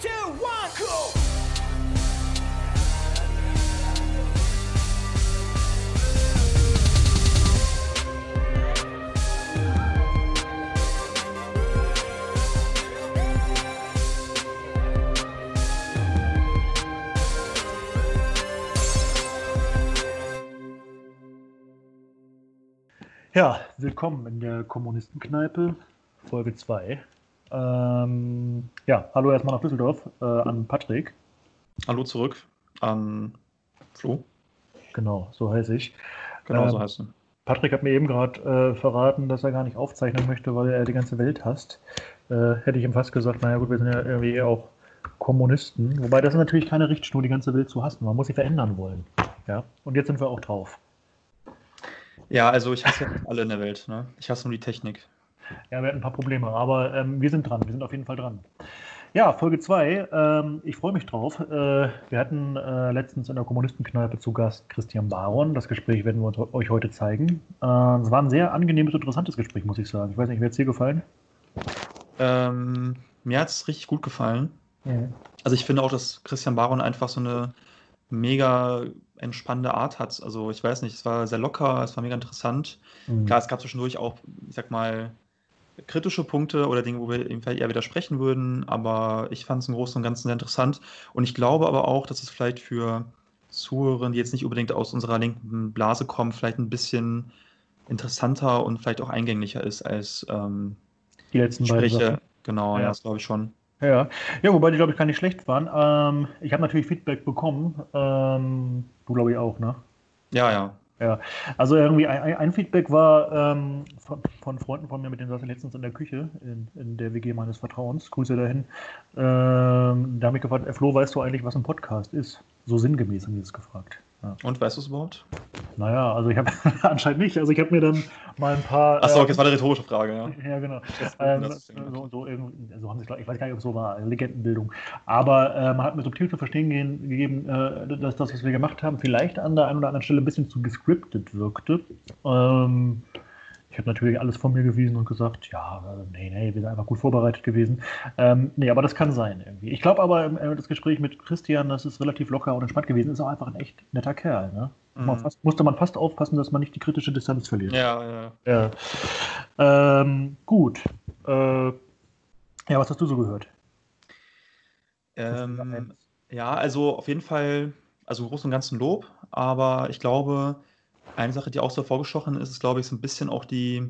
Two, one, cool. Ja, willkommen in der Kommunistenkneipe, Folge 2. Ähm, ja, hallo erstmal nach Düsseldorf äh, an Patrick. Hallo zurück an Flo. Genau, so heiße ich. Genau, Ähm, so heißt du. Patrick hat mir eben gerade äh, verraten, dass er gar nicht aufzeichnen möchte, weil er die ganze Welt hasst. Äh, hätte ich ihm fast gesagt, naja gut, wir sind ja irgendwie auch Kommunisten. Wobei das ist natürlich keine Richtschnur, die ganze Welt zu hassen. Man muss sie verändern wollen. Ja, und jetzt sind wir auch drauf. Ja, also ich hasse alle in der Welt. Ne? Ich hasse nur die Technik. Ja, wir hatten ein paar Probleme, aber ähm, wir sind dran. Wir sind auf jeden Fall dran. Ja, Folge 2. Ähm, ich freue mich drauf. Äh, wir hatten äh, letztens in der Kommunistenkneipe zu Gast Christian Baron. Das Gespräch werden wir uns, euch heute zeigen. Äh, es war ein sehr angenehmes, interessantes Gespräch, muss ich sagen. Ich weiß nicht, wie hat es dir gefallen? Ähm, mir hat es richtig gut gefallen. Also ich finde auch, dass Christian Baron einfach so eine mega entspannende Art hat. Also ich weiß nicht, es war sehr locker, es war mega interessant. Mhm. Klar, es gab zwischendurch auch, ich sag mal, kritische Punkte oder Dinge, wo wir ihm vielleicht eher widersprechen würden, aber ich fand es im Großen und Ganzen sehr interessant. Und ich glaube aber auch, dass es vielleicht für Zuhörer, die jetzt nicht unbedingt aus unserer linken Blase kommen, vielleicht ein bisschen interessanter und vielleicht auch eingänglicher ist als ähm, Die letzten beiden Gespräche. Sachen. Genau, Ja. ja, das glaube ich schon. Ja, ja, wobei die, glaube ich, gar nicht schlecht waren. Ähm, ich habe natürlich Feedback bekommen. Ähm, du, glaube ich, auch, ne? Ja, ja. Ja, also irgendwie ein, ein- Feedback war ähm, von, von Freunden von mir, mit denen saß ich letztens in der Küche, in, in der WG meines Vertrauens. Grüße dahin. Ähm, da habe ich gefragt, Flo, weißt du eigentlich, was ein Podcast ist? So sinngemäß haben die das gefragt. Ja. Und weißt du es überhaupt? Naja, also ich habe anscheinend nicht. Also ich habe mir dann mal ein paar. Achso, okay, das war eine rhetorische Frage, ja. ja, genau. Ähm, so, so, irgendwie, so haben sie, ich weiß gar nicht, ob es so war, Legendenbildung. Aber äh, man hat mir subtil zu verstehen gehen, gegeben, äh, dass das, was wir gemacht haben, vielleicht an der einen oder anderen Stelle ein bisschen zu gescriptet wirkte. Ähm, ich habe natürlich alles von mir gewiesen und gesagt, ja, nee, nee, wir sind einfach gut vorbereitet gewesen. Ähm, nee, aber das kann sein irgendwie. Ich glaube aber, äh, das Gespräch mit Christian, das ist relativ locker und entspannt gewesen, ist auch einfach ein echt netter Kerl. Ne? Man Mhm. fast, musste man fast aufpassen, dass man nicht die kritische Distanz verliert. Ja, ja. Ja. Ähm, gut. Äh, ja, was hast du so gehört? Ähm, ja, also auf jeden Fall, also im Großen und Ganzen Lob, aber ich glaube, eine Sache, die auch so hervorgestochen ist, ist, glaube ich, so ein bisschen auch die,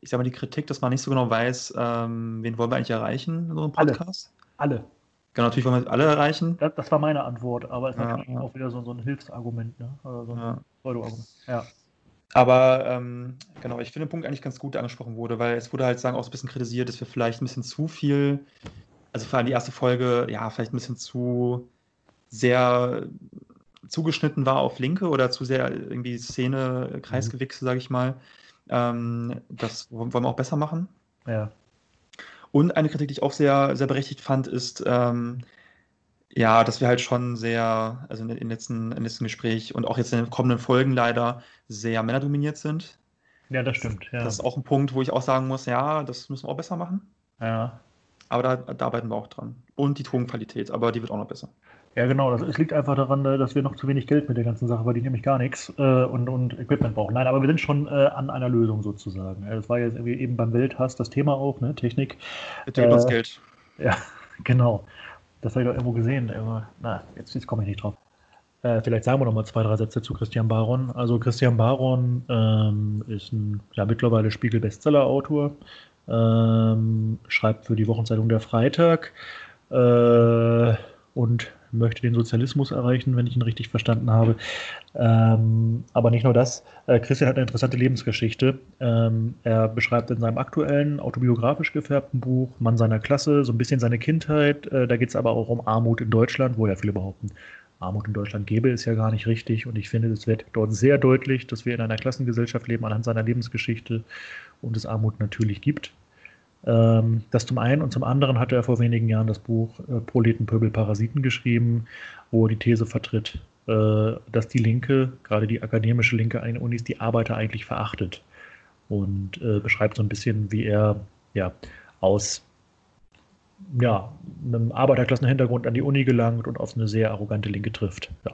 ich sag mal, die Kritik, dass man nicht so genau weiß, ähm, wen wollen wir eigentlich erreichen in so einem Alle. Podcast. Alle. Genau, natürlich wollen wir alle erreichen. Das, das war meine Antwort, aber ist Ja, natürlich ja. auch wieder so, so ein Hilfsargument, ne? Oder so ein Ja. Pseudo-Argument. Ja. Aber ähm, genau, ich finde den Punkt eigentlich ganz gut, der angesprochen wurde, weil es wurde halt sagen auch so ein bisschen kritisiert, dass wir vielleicht ein bisschen zu viel, also vor allem die erste Folge, ja, vielleicht ein bisschen zu sehr zugeschnitten war auf Linke oder zu sehr irgendwie Szene, Kreisgewichse, sage ich mal. Ähm, das wollen wir auch besser machen. ja. Und eine Kritik, die ich auch sehr, sehr berechtigt fand, ist, ähm, ja, dass wir halt schon sehr, also in, in letzten, im letzten Gespräch und auch jetzt in den kommenden Folgen leider sehr männerdominiert sind. Ja, das stimmt. Ja. Das ist auch ein Punkt, wo ich auch sagen muss, ja, das müssen wir auch besser machen. ja. Aber da, da arbeiten wir auch dran. Und die Tonqualität, aber die wird auch noch besser. Ja, genau. Das, es liegt einfach daran, äh, dass wir noch zu wenig Geld mit der ganzen Sache verdienen, nämlich gar nichts äh, und, und Equipment brauchen. Nein, aber wir sind schon äh, an einer Lösung sozusagen. Das war jetzt irgendwie eben beim Welthass das Thema auch, ne? Technik. Bitte Äh, Geld. Ja, genau. Das habe ich doch irgendwo gesehen. Na, jetzt, jetzt komme ich nicht drauf. Äh, vielleicht sagen wir noch mal zwei, drei Sätze zu Christian Baron. Also Christian Baron ähm, ist ein ja, mittlerweile Spiegel-Bestseller-Autor, ähm, schreibt für die Wochenzeitung Der Freitag äh, und möchte den Sozialismus erreichen, wenn ich ihn richtig verstanden habe. Ähm, aber nicht nur das. Äh, Christian hat eine interessante Lebensgeschichte. Ähm, er beschreibt in seinem aktuellen autobiografisch gefärbten Buch Mann seiner Klasse so ein bisschen seine Kindheit. Äh, da geht es aber auch um Armut in Deutschland, wo ja viele behaupten, Armut in Deutschland gäbe es ja gar nicht richtig. Und ich finde, es wird dort sehr deutlich, dass wir in einer Klassengesellschaft leben anhand seiner Lebensgeschichte und es Armut natürlich gibt. Ähm, das zum einen und zum anderen hatte er vor wenigen Jahren das Buch äh, Proleten, Pöbel, Parasiten geschrieben, wo er die These vertritt, äh, dass die Linke, gerade die akademische Linke an den Unis, die Arbeiter eigentlich verachtet. Und äh, beschreibt so ein bisschen, wie er ja aus ja, einem Arbeiterklassenhintergrund an die Uni gelangt und auf eine sehr arrogante Linke trifft. Ja,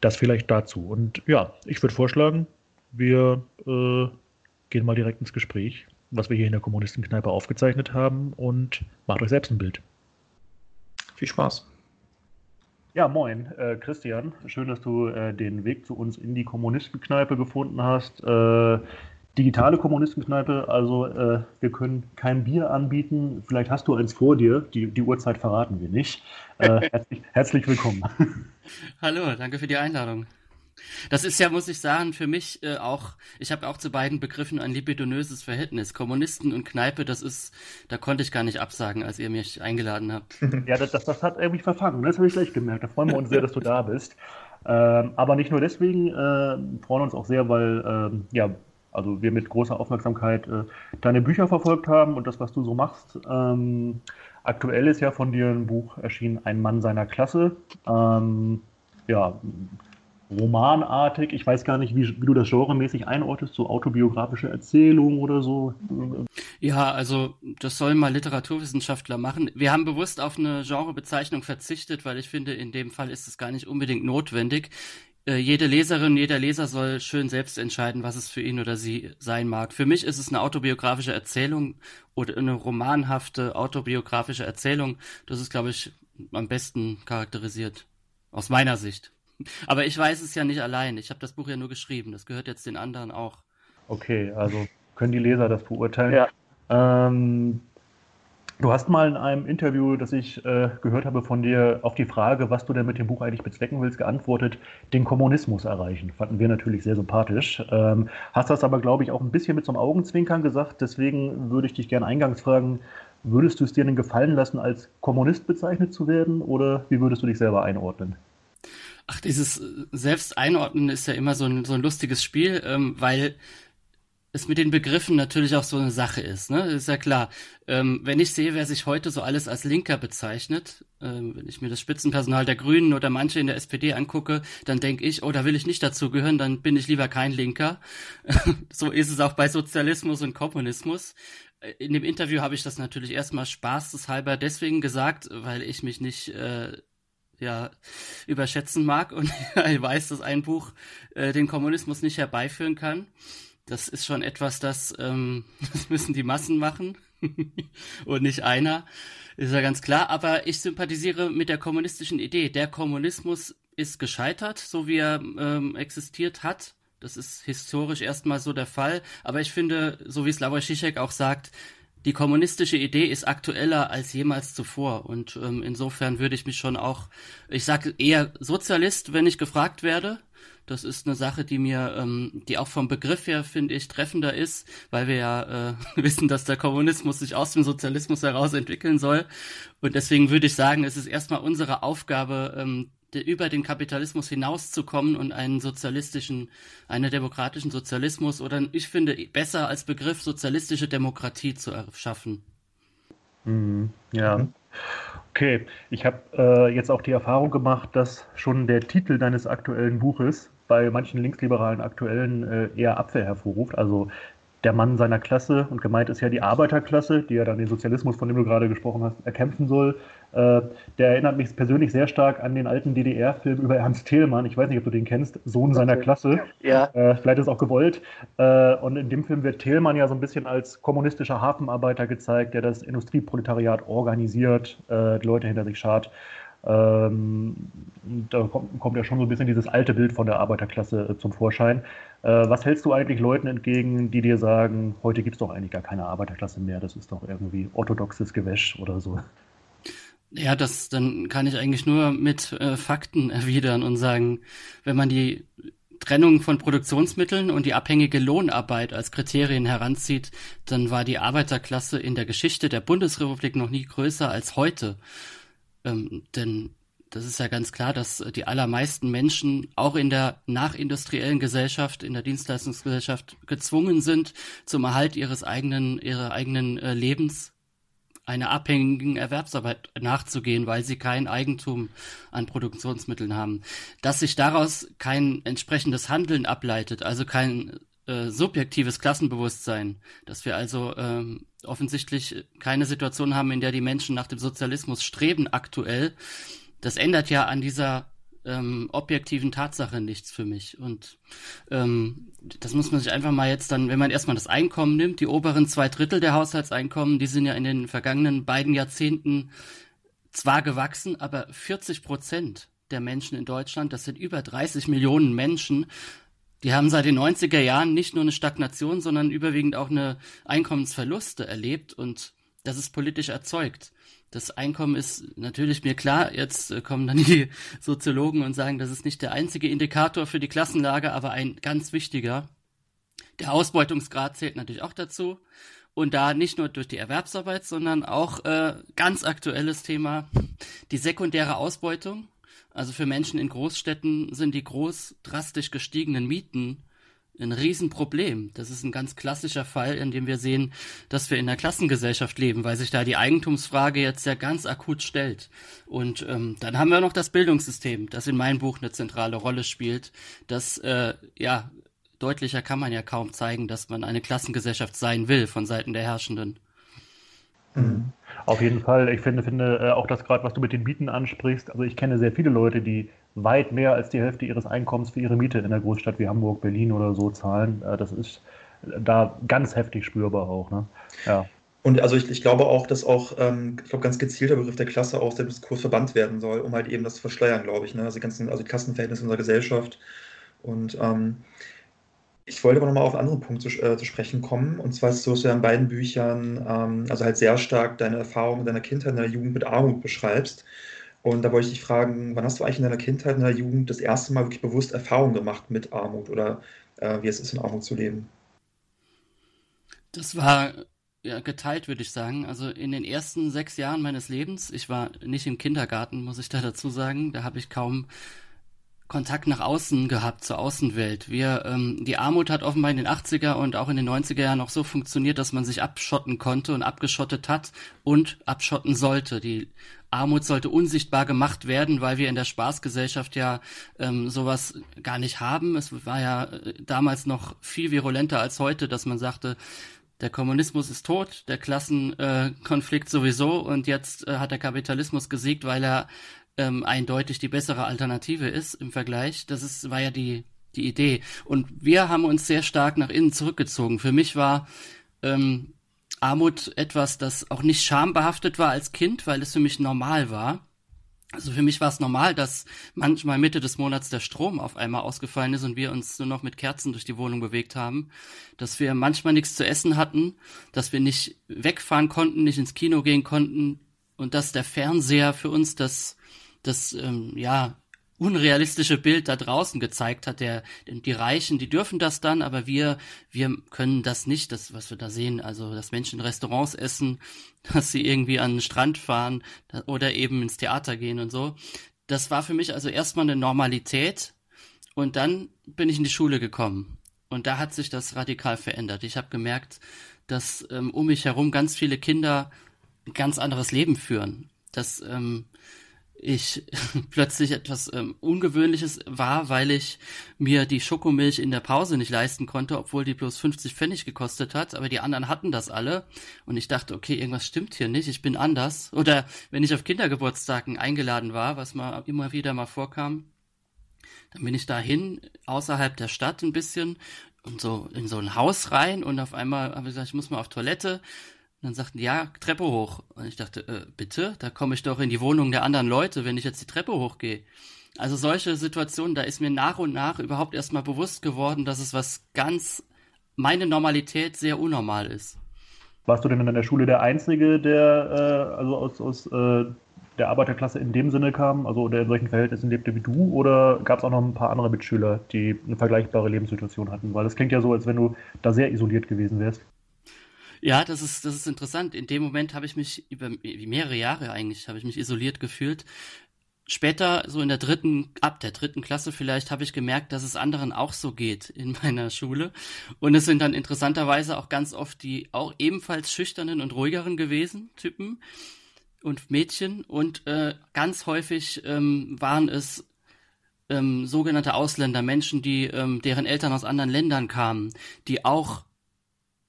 das vielleicht dazu. Und ja, ich würde vorschlagen, wir äh, gehen mal direkt ins Gespräch, was wir hier in der Kommunistenkneipe aufgezeichnet haben und macht euch selbst ein Bild. Viel Spaß. Ja, moin, äh, Christian. Schön, dass du äh, den Weg zu uns in die Kommunistenkneipe gefunden hast. Äh, digitale Kommunistenkneipe, also äh, wir können kein Bier anbieten. Vielleicht hast du eins vor dir. Die, die Uhrzeit verraten wir nicht. Äh, herzlich, herzlich willkommen. Hallo, danke für die Einladung. Das ist ja, muss ich sagen, für mich äh, auch, ich habe auch zu beiden Begriffen ein libidonöses Verhältnis. Kommunisten und Kneipe, das ist, da konnte ich gar nicht absagen, als ihr mich eingeladen habt. Ja, das, das, hat irgendwie verfangen, das habe ich gleich gemerkt. Da freuen wir uns sehr, dass du da bist. Ähm, aber nicht nur deswegen, äh, freuen uns auch sehr, weil ähm, ja, also wir mit großer Aufmerksamkeit äh, deine Bücher verfolgt haben und das, was du so machst. Ähm, aktuell ist ja von dir ein Buch erschienen, Ein Mann seiner Klasse. Ähm, ja, romanartig. Ich weiß gar nicht, wie, wie du das genremäßig einordnest, so autobiografische Erzählung oder so. Ja, also das sollen mal Literaturwissenschaftler machen. Wir haben bewusst auf eine Genrebezeichnung verzichtet, weil ich finde, in dem Fall ist es gar nicht unbedingt notwendig. Äh, jede Leserin, jeder Leser soll schön selbst entscheiden, was es für ihn oder sie sein mag. Für mich ist es eine autobiografische Erzählung oder eine romanhafte autobiografische Erzählung. Das ist, glaube ich, am besten charakterisiert. Aus meiner Sicht. Aber ich weiß es ja nicht allein. Ich habe das Buch ja nur geschrieben. Das gehört jetzt den anderen auch. Okay, also können die Leser das beurteilen. Ja. Ähm, du hast mal in einem Interview, das ich äh, gehört habe von dir, auf die Frage, was du denn mit dem Buch eigentlich bezwecken willst, geantwortet, den Kommunismus erreichen. Fanden wir natürlich sehr sympathisch. Ähm, hast das aber, glaube ich, auch ein bisschen mit so einem Augenzwinkern gesagt. Deswegen würde ich dich gerne eingangs fragen, würdest du es dir denn gefallen lassen, als Kommunist bezeichnet zu werden oder wie würdest du dich selber einordnen? Ach, dieses äh, Selbsteinordnen ist ja immer so ein, so ein lustiges Spiel, ähm, weil es mit den Begriffen natürlich auch so eine Sache ist. Ne? Ist ja klar. Ähm, wenn ich sehe, wer sich heute so alles als Linker bezeichnet, ähm, wenn ich mir das Spitzenpersonal der Grünen oder manche in der SPD angucke, dann denke ich, oh, da will ich nicht dazugehören, dann bin ich lieber kein Linker. so ist es auch bei Sozialismus und Kommunismus. In dem Interview habe ich das natürlich erstmal spaßeshalber deswegen gesagt, weil ich mich nicht äh, ja überschätzen mag und ich weiß, dass ein Buch äh, den Kommunismus nicht herbeiführen kann. Das ist schon etwas, das, ähm, das müssen die Massen machen und nicht einer. Ist ja ganz klar. Aber ich sympathisiere mit der kommunistischen Idee. Der Kommunismus ist gescheitert, so wie er ähm, existiert hat. Das ist historisch erstmal so der Fall. Aber ich finde, so wie Slavoj Žižek auch sagt, die kommunistische Idee ist aktueller als jemals zuvor. Und ähm, insofern würde ich mich schon auch, ich sage eher Sozialist, wenn ich gefragt werde. Das ist eine Sache, die mir, ähm, die auch vom Begriff her, finde ich, treffender ist, weil wir ja äh, wissen, dass der Kommunismus sich aus dem Sozialismus heraus entwickeln soll. Und deswegen würde ich sagen, es ist erstmal unsere Aufgabe, ähm, über den Kapitalismus hinauszukommen und einen sozialistischen, einen demokratischen Sozialismus oder ich finde besser als Begriff sozialistische Demokratie zu erschaffen. Mhm, ja. Mhm. Okay, ich habe äh, jetzt auch die Erfahrung gemacht, dass schon der Titel deines aktuellen Buches bei manchen linksliberalen Aktuellen äh, eher Abwehr hervorruft. Also der Mann seiner Klasse und gemeint ist ja die Arbeiterklasse, die ja dann den Sozialismus, von dem du gerade gesprochen hast, erkämpfen soll. Äh, der erinnert mich persönlich sehr stark an den alten DDR-Film über Ernst Thälmann. Ich weiß nicht, ob du den kennst, Sohn seiner Klasse. Ja. Äh, vielleicht ist es auch gewollt. Äh, und in dem Film wird Thälmann ja so ein bisschen als kommunistischer Hafenarbeiter gezeigt, der das Industrieproletariat organisiert, die Leute hinter sich schart. Ähm, da kommt, kommt, ja schon so ein bisschen dieses alte Bild von der Arbeiterklasse äh, zum Vorschein. Äh, was hältst du eigentlich Leuten entgegen, die dir sagen, heute gibt es doch eigentlich gar keine Arbeiterklasse mehr, das ist doch irgendwie orthodoxes Gewäsch oder so? Ja, das dann kann ich eigentlich nur mit äh, Fakten erwidern und sagen, wenn man die Trennung von Produktionsmitteln und die abhängige Lohnarbeit als Kriterien heranzieht, dann war die Arbeiterklasse in der Geschichte der Bundesrepublik noch nie größer als heute. Ähm, denn das ist ja ganz klar, dass die allermeisten Menschen auch in der nachindustriellen Gesellschaft, in der Dienstleistungsgesellschaft gezwungen sind, zum Erhalt ihres eigenen, ihrer eigenen äh, Lebens einer abhängigen Erwerbsarbeit nachzugehen, weil sie kein Eigentum an Produktionsmitteln haben. Dass sich daraus kein entsprechendes Handeln ableitet, also kein äh, subjektives Klassenbewusstsein, dass wir also ähm, offensichtlich keine Situation haben, in der die Menschen nach dem Sozialismus streben aktuell. Das ändert ja an dieser ähm, objektiven Tatsache nichts für mich. Und ähm, das muss man sich einfach mal jetzt dann, wenn man erstmal das Einkommen nimmt, die oberen zwei Drittel der Haushaltseinkommen, die sind ja in den vergangenen beiden Jahrzehnten zwar gewachsen, aber 40 Prozent der Menschen in Deutschland, das sind über 30 Millionen Menschen, die haben seit den 90er Jahren nicht nur eine Stagnation, sondern überwiegend auch eine Einkommensverluste erlebt und das ist politisch erzeugt. Das Einkommen ist natürlich mir klar, jetzt äh, kommen dann die Soziologen und sagen, das ist nicht der einzige Indikator für die Klassenlage, aber ein ganz wichtiger. Der Ausbeutungsgrad zählt natürlich auch dazu. Und da nicht nur durch die Erwerbsarbeit, sondern auch äh, ganz aktuelles Thema, die sekundäre Ausbeutung. Also für Menschen in Großstädten sind die groß drastisch gestiegenen Mieten ein Riesenproblem. Das ist ein ganz klassischer Fall, in dem wir sehen, dass wir in einer Klassengesellschaft leben, weil sich da die Eigentumsfrage jetzt ja ganz akut stellt. Und ähm, dann haben wir noch das Bildungssystem, das in meinem Buch eine zentrale Rolle spielt. Das, äh, ja, deutlicher kann man ja kaum zeigen, dass man eine Klassengesellschaft sein will von Seiten der Herrschenden. Mhm. Auf jeden Fall. Ich finde, finde äh, auch das gerade, was du mit den Mieten ansprichst. Also ich kenne sehr viele Leute, die weit mehr als die Hälfte ihres Einkommens für ihre Miete in einer Großstadt wie Hamburg, Berlin oder so zahlen. Äh, das ist da ganz heftig spürbar auch. Ne? Ja. Und also ich, ich, glaube auch, dass auch, ähm, ich glaube, ganz gezielt der Begriff der Klasse aus dem Diskurs verbannt werden soll, um halt eben das zu verschleiern, glaube ich. Ne? Also, die ganzen, also die Klassenverhältnisse unserer Gesellschaft. Und ähm, ich wollte aber nochmal auf einen anderen Punkt zu, äh, zu, sprechen kommen. Und zwar ist es so, dass du ja in beiden Büchern ähm, also halt sehr stark deine Erfahrungen deiner Kindheit, in deiner Jugend mit Armut beschreibst. Und da wollte ich dich fragen, wann hast du eigentlich in deiner Kindheit, in deiner Jugend das erste Mal wirklich bewusst Erfahrungen gemacht mit Armut oder äh, wie es ist, in Armut zu leben? Das war ja, geteilt, würde ich sagen. Also in den ersten sechs Jahren meines Lebens, ich war nicht im Kindergarten, muss ich da dazu sagen, da habe ich kaum Kontakt nach außen gehabt, zur Außenwelt. Wir, ähm, die Armut hat offenbar in den 80er und auch in den 90er Jahren noch so funktioniert, dass man sich abschotten konnte und abgeschottet hat und abschotten sollte. Die Armut sollte unsichtbar gemacht werden, weil wir in der Spaßgesellschaft ja ähm, sowas gar nicht haben. Es war ja äh, damals noch viel virulenter als heute, dass man sagte, der Kommunismus ist tot, der Klassenkonflikt äh, sowieso und jetzt äh, hat der Kapitalismus gesiegt, weil er ähm, eindeutig die bessere Alternative ist im Vergleich. Das ist, war ja die, die Idee. Und wir haben uns sehr stark nach innen zurückgezogen. Für mich war ähm, Armut etwas, das auch nicht schambehaftet war als Kind, weil es für mich normal war. Also für mich war es normal, dass manchmal Mitte des Monats der Strom auf einmal ausgefallen ist und wir uns nur noch mit Kerzen durch die Wohnung bewegt haben, dass wir manchmal nichts zu essen hatten, dass wir nicht wegfahren konnten, nicht ins Kino gehen konnten und dass der Fernseher für uns das das ähm, ja unrealistische Bild da draußen gezeigt hat. Der, die Reichen, die dürfen das dann, aber wir, wir können das nicht, das, was wir da sehen. Also, dass Menschen Restaurants essen, dass sie irgendwie an den Strand fahren oder eben ins Theater gehen und so. Das war für mich also erstmal eine Normalität. Und dann bin ich in die Schule gekommen. Und da hat sich das radikal verändert. Ich habe gemerkt, dass ähm, um mich herum ganz viele Kinder ein ganz anderes Leben führen. Dass ähm, ich plötzlich etwas ähm, Ungewöhnliches war, weil ich mir die Schokomilch in der Pause nicht leisten konnte, obwohl die bloß 50 Pfennig gekostet hat, aber die anderen hatten das alle. Und ich dachte, okay, irgendwas stimmt hier nicht, ich bin anders. Oder wenn ich auf Kindergeburtstagen eingeladen war, was mal immer wieder mal vorkam, dann bin ich dahin, außerhalb der Stadt ein bisschen, und so in so ein Haus rein und auf einmal habe ich gesagt, ich muss mal auf Toilette und dann sagten die, ja, Treppe hoch. Und ich dachte, äh, bitte? Da komme ich doch in die Wohnung der anderen Leute, wenn ich jetzt die Treppe hochgehe. Also solche Situationen, da ist mir nach und nach überhaupt erstmal bewusst geworden, dass es was ganz, meine Normalität sehr unnormal ist. Warst du denn in der Schule der Einzige, der äh, also aus, aus äh, der Arbeiterklasse in dem Sinne kam, also der in solchen Verhältnissen lebte wie du, oder gab es auch noch ein paar andere Mitschüler, die eine vergleichbare Lebenssituation hatten? Weil das klingt ja so, als wenn du da sehr isoliert gewesen wärst. Ja, das ist, das ist interessant. In dem Moment habe ich mich über mehrere Jahre eigentlich, habe ich mich isoliert gefühlt. Später, so in der dritten, ab der dritten Klasse vielleicht, habe ich gemerkt, dass es anderen auch so geht in meiner Schule. Und es sind dann interessanterweise auch ganz oft die auch ebenfalls schüchternen und ruhigeren gewesen, Typen und Mädchen. Und äh, ganz häufig ähm, waren es ähm, sogenannte Ausländer, Menschen, die, ähm, deren Eltern aus anderen Ländern kamen, die auch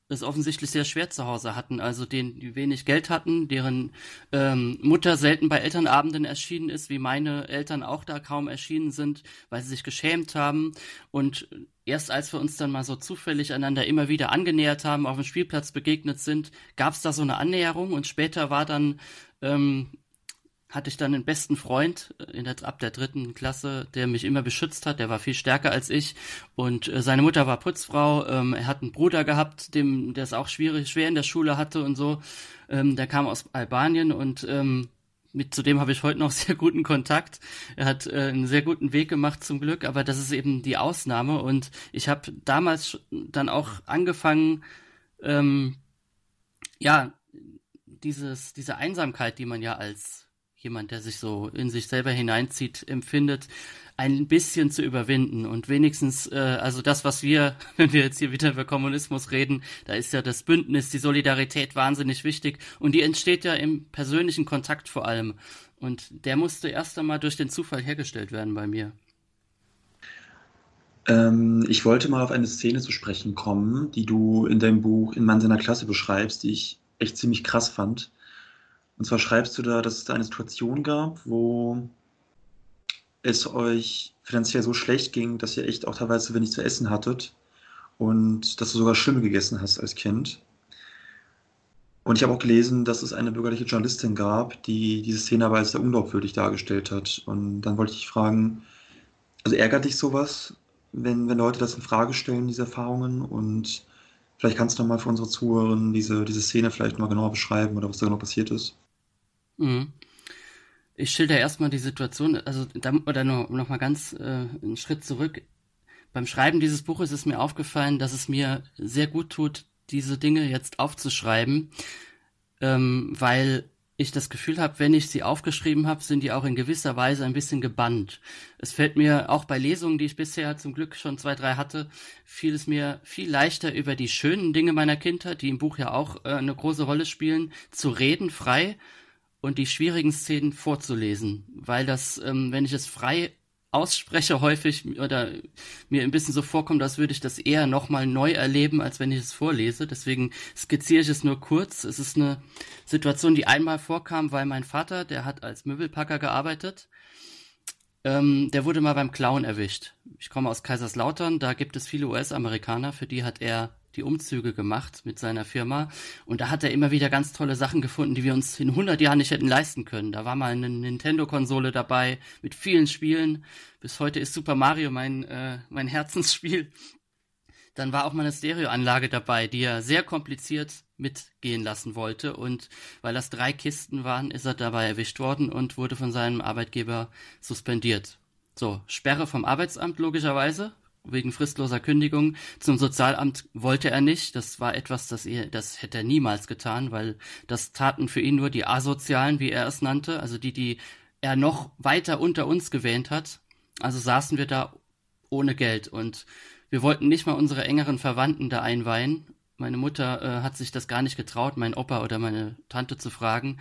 es offensichtlich sehr schwer zu Hause hatten, also denen, die wenig Geld hatten, deren ähm, Mutter selten bei Elternabenden erschienen ist, wie meine Eltern auch da kaum erschienen sind, weil sie sich geschämt haben. Und erst als wir uns dann mal so zufällig einander immer wieder angenähert haben, auf dem Spielplatz begegnet sind, gab es da so eine Annäherung und später war dann ähm, hatte ich dann einen besten Freund äh, in der, ab der dritten Klasse, der mich immer beschützt hat. Der war viel stärker als ich und äh, seine Mutter war Putzfrau. Ähm, er hat einen Bruder gehabt, dem der es auch schwierig schwer in der Schule hatte und so. Ähm, der kam aus Albanien und ähm, mit zu dem habe ich heute noch sehr guten Kontakt. Er hat äh, einen sehr guten Weg gemacht zum Glück, aber das ist eben die Ausnahme und ich habe damals dann auch angefangen, ähm, ja dieses diese Einsamkeit, die man ja als jemand, der sich so in sich selber hineinzieht, empfindet, ein bisschen zu überwinden und wenigstens, äh, also das, was wir, wenn wir jetzt hier wieder über Kommunismus reden, da ist ja das Bündnis, die Solidarität wahnsinnig wichtig und die entsteht ja im persönlichen Kontakt vor allem und der musste erst einmal durch den Zufall hergestellt werden bei mir. Ähm, ich wollte mal auf eine Szene zu sprechen kommen, die du in deinem Buch In Mann seiner Klasse beschreibst, die ich echt ziemlich krass fand. Und zwar schreibst du da, dass es da eine Situation gab, wo es euch finanziell so schlecht ging, dass ihr echt auch teilweise wenig zu essen hattet und dass du sogar Schimmel gegessen hast als Kind. Und ich habe auch gelesen, dass es eine bürgerliche Journalistin gab, die diese Szene aber als sehr unglaubwürdig dargestellt hat. Und dann wollte ich fragen, also ärgert dich sowas, wenn, wenn Leute das in Frage stellen, diese Erfahrungen? Und vielleicht kannst du noch mal für unsere Zuhörerinnen diese, diese Szene vielleicht mal genauer beschreiben oder was da genau passiert ist. Mhm. Ich schilder erstmal die Situation, also da, oder noch, noch mal ganz äh, einen Schritt zurück. Beim Schreiben dieses Buches ist mir aufgefallen, dass es mir sehr gut tut, diese Dinge jetzt aufzuschreiben, ähm, weil ich das Gefühl habe, wenn ich sie aufgeschrieben habe, sind die auch in gewisser Weise ein bisschen gebannt. Es fällt mir auch bei Lesungen, die ich bisher zum Glück schon zwei, drei hatte, fiel es mir viel leichter über die schönen Dinge meiner Kindheit, die im Buch ja auch äh, eine große Rolle spielen, zu reden frei und die schwierigen Szenen vorzulesen, weil das, ähm, wenn ich es frei ausspreche häufig oder mir ein bisschen so vorkommt, als würde ich das eher nochmal neu erleben, als wenn ich es vorlese. Deswegen skizziere ich es nur kurz. Es ist eine Situation, die einmal vorkam, weil mein Vater, der hat als Möbelpacker gearbeitet, ähm, der wurde mal beim Clown erwischt. Ich komme aus Kaiserslautern, da gibt es viele US-Amerikaner, für die hat er die Umzüge gemacht mit seiner Firma. Und da hat er immer wieder ganz tolle Sachen gefunden, die wir uns in 100 Jahren nicht hätten leisten können. Da war mal eine Nintendo-Konsole dabei mit vielen Spielen. Bis heute ist Super Mario mein, äh, mein Herzensspiel. Dann war auch mal eine Stereoanlage dabei, die er sehr kompliziert mitgehen lassen wollte. Und weil das drei Kisten waren, ist er dabei erwischt worden und wurde von seinem Arbeitgeber suspendiert. So, Sperre vom Arbeitsamt logischerweise, wegen fristloser Kündigung. Zum Sozialamt wollte er nicht. Das war etwas, das er, das hätte er niemals getan, weil das taten für ihn nur die Asozialen, wie er es nannte, also die, die er noch weiter unter uns gewähnt hat. Also saßen wir da ohne Geld und wir wollten nicht mal unsere engeren Verwandten da einweihen. Meine Mutter äh, hat sich das gar nicht getraut, meinen Opa oder meine Tante zu fragen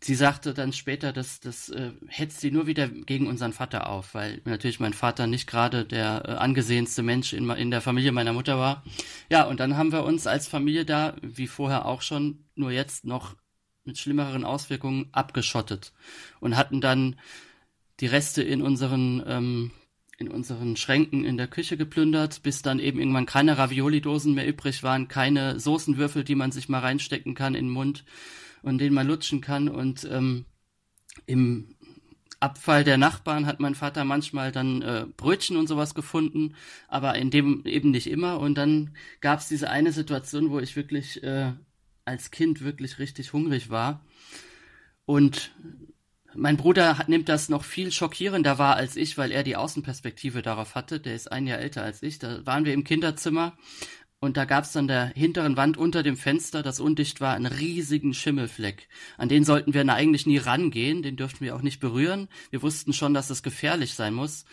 sie sagte dann später, dass das äh, hetzt sie nur wieder gegen unseren Vater auf, weil natürlich mein Vater nicht gerade der äh, angesehenste Mensch in, in der Familie meiner Mutter war. Ja, und dann haben wir uns als Familie da, wie vorher auch schon, nur jetzt noch mit schlimmeren Auswirkungen abgeschottet und hatten dann die Reste in unseren ähm, in unseren Schränken in der Küche geplündert, bis dann eben irgendwann keine Ravioli-Dosen mehr übrig waren, keine Soßenwürfel, die man sich mal reinstecken kann in den Mund und den man lutschen kann. Und ähm, im Abfall der Nachbarn hat mein Vater manchmal dann äh, Brötchen und sowas gefunden, aber in dem eben nicht immer. Und dann gab es diese eine Situation, wo ich wirklich äh, als Kind wirklich richtig hungrig war. Und mein Bruder hat, nimmt das noch viel schockierender wahr als ich, weil er die Außenperspektive darauf hatte. Der ist ein Jahr älter als ich. Da waren wir im Kinderzimmer und da gab es an der hinteren Wand unter dem Fenster, das undicht war, einen riesigen Schimmelfleck. An den sollten wir eigentlich nie rangehen, den dürften wir auch nicht berühren. Wir wussten schon, dass das gefährlich sein muss.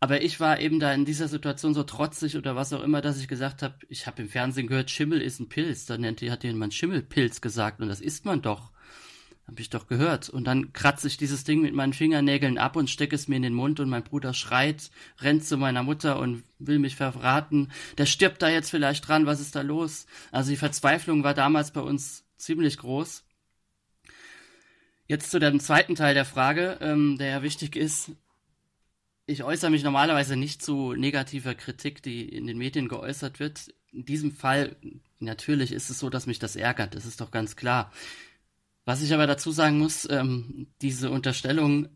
Aber ich war eben da in dieser Situation so trotzig oder was auch immer, dass ich gesagt habe, ich habe im Fernsehen gehört, Schimmel ist ein Pilz. Dann hat jemand Schimmelpilz gesagt und das isst man doch. Hab ich doch gehört. Und dann kratze ich dieses Ding mit meinen Fingernägeln ab und stecke es mir in den Mund und mein Bruder schreit, rennt zu meiner Mutter und will mich verraten. Der stirbt da jetzt vielleicht dran, was ist da los? Also die Verzweiflung war damals bei uns ziemlich groß. Jetzt zu dem zweiten Teil der Frage, ähm, der ja wichtig ist. Ich äußere mich normalerweise nicht zu negativer Kritik, die in den Medien geäußert wird. In diesem Fall, natürlich ist es so, dass mich das ärgert, das ist doch ganz klar. Was ich aber dazu sagen muss, ähm, diese Unterstellung,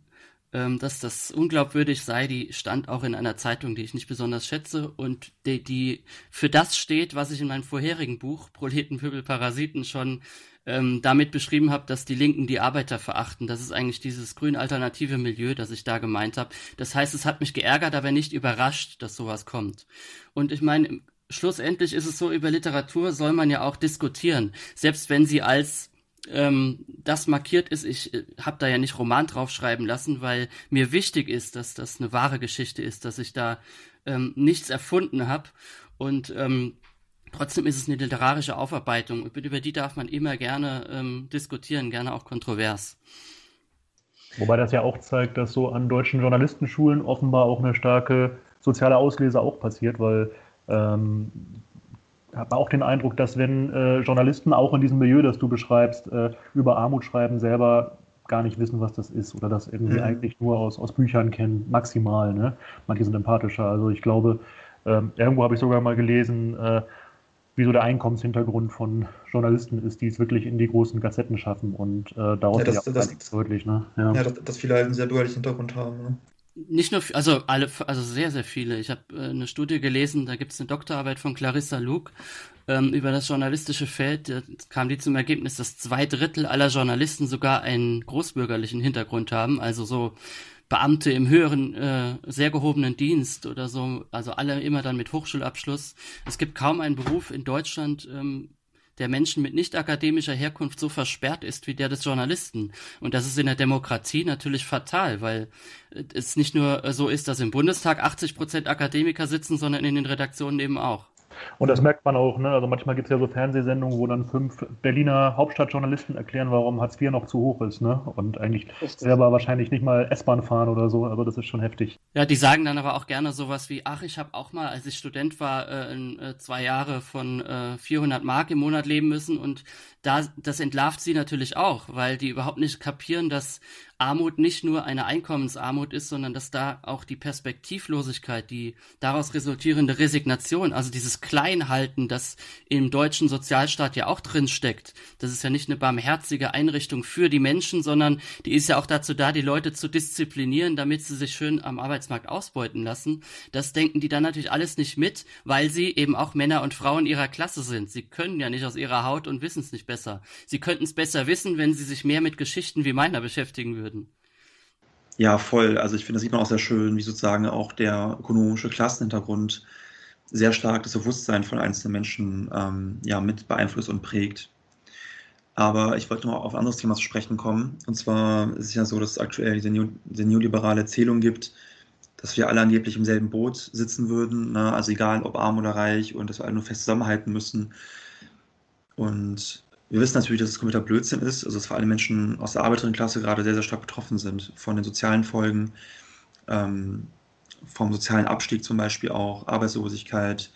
ähm, dass das unglaubwürdig sei, die stand auch in einer Zeitung, die ich nicht besonders schätze und die, die für das steht, was ich in meinem vorherigen Buch Proleten, Pöbel, Parasiten schon ähm, damit beschrieben habe, dass die Linken die Arbeiter verachten. Das ist eigentlich dieses grün-alternative Milieu, das ich da gemeint habe. Das heißt, es hat mich geärgert, aber nicht überrascht, dass sowas kommt. Und ich meine, schlussendlich ist es so, über Literatur soll man ja auch diskutieren, selbst wenn sie als ähm, das markiert ist. Ich äh, habe da ja nicht Roman draufschreiben lassen, weil mir wichtig ist, dass das eine wahre Geschichte ist, dass ich da ähm, nichts erfunden habe. Und ähm, trotzdem ist es eine literarische Aufarbeitung. Über die darf man immer gerne ähm, diskutieren, gerne auch kontrovers. Wobei das ja auch zeigt, dass so an deutschen Journalistenschulen offenbar auch eine starke soziale Auslese auch passiert, weil ähm, habe auch den Eindruck, dass wenn äh, Journalisten auch in diesem Milieu, das du beschreibst, äh, über Armut schreiben, selber gar nicht wissen, was das ist oder das irgendwie mhm. eigentlich nur aus, aus Büchern kennen, maximal. Ne? Manche sind empathischer. Also ich glaube, äh, irgendwo habe ich sogar mal gelesen, äh, wieso der Einkommenshintergrund von Journalisten ist, die es wirklich in die großen Gazetten schaffen und äh, daraus ja, das, das, das deutlich. Ne? Ja, ja dass, dass viele halt einen sehr bürgerlichen Hintergrund haben. Ne? Nicht nur, also alle, also sehr, sehr viele. Ich habe äh, eine Studie gelesen, da gibt es eine Doktorarbeit von Clarissa Luke ähm, über das journalistische Feld. Da kam die zum Ergebnis, dass zwei Drittel aller Journalisten sogar einen großbürgerlichen Hintergrund haben, also so Beamte im höheren, äh, sehr gehobenen Dienst oder so, also alle immer dann mit Hochschulabschluss. Es gibt kaum einen Beruf in Deutschland, ähm, der Menschen mit nicht akademischer Herkunft so versperrt ist wie der des Journalisten. Und das ist in der Demokratie natürlich fatal, weil es nicht nur so ist, dass im Bundestag 80 Prozent Akademiker sitzen, sondern in den Redaktionen eben auch. Und das merkt man auch, ne? Also manchmal gibt es ja so Fernsehsendungen, wo dann fünf Berliner Hauptstadtjournalisten erklären, warum Hartz IV noch zu hoch ist, ne? Und eigentlich selber wahrscheinlich nicht mal S-Bahn fahren oder so, aber das ist schon heftig. Ja, die sagen dann aber auch gerne sowas wie, ach, ich habe auch mal, als ich Student war, äh, in, äh, zwei Jahre von äh, 400 Mark im Monat leben müssen und da, das entlarvt sie natürlich auch, weil die überhaupt nicht kapieren, dass Armut nicht nur eine Einkommensarmut ist, sondern dass da auch die Perspektivlosigkeit, die daraus resultierende Resignation, also dieses Kleinhalten, das im deutschen Sozialstaat ja auch drin steckt, das ist ja nicht eine barmherzige Einrichtung für die Menschen, sondern die ist ja auch dazu da, die Leute zu disziplinieren, damit sie sich schön am Arbeitsmarkt ausbeuten lassen. Das denken die dann natürlich alles nicht mit, weil sie eben auch Männer und Frauen ihrer Klasse sind. Sie können ja nicht aus ihrer Haut und wissen es nicht besser. Sie könnten es besser wissen, wenn sie sich mehr mit Geschichten wie meiner beschäftigen würden würden. Ja, voll. Also ich finde, das sieht man auch sehr schön, wie sozusagen auch der ökonomische Klassenhintergrund sehr stark das Bewusstsein von einzelnen Menschen ähm, ja, mit beeinflusst und prägt. Aber ich wollte noch auf ein anderes Thema zu sprechen kommen. Und zwar ist es ja so, dass es aktuell diese, Neo, diese neoliberale Erzählung gibt, dass wir alle angeblich im selben Boot sitzen würden. Ne? Also egal, ob arm oder reich und dass wir alle nur fest zusammenhalten müssen. Und wir wissen natürlich, dass es kompletter Blödsinn ist, also dass vor allem Menschen aus der Arbeiterinnenklasse gerade sehr, sehr stark betroffen sind von den sozialen Folgen, ähm, vom sozialen Abstieg zum Beispiel auch, Arbeitslosigkeit,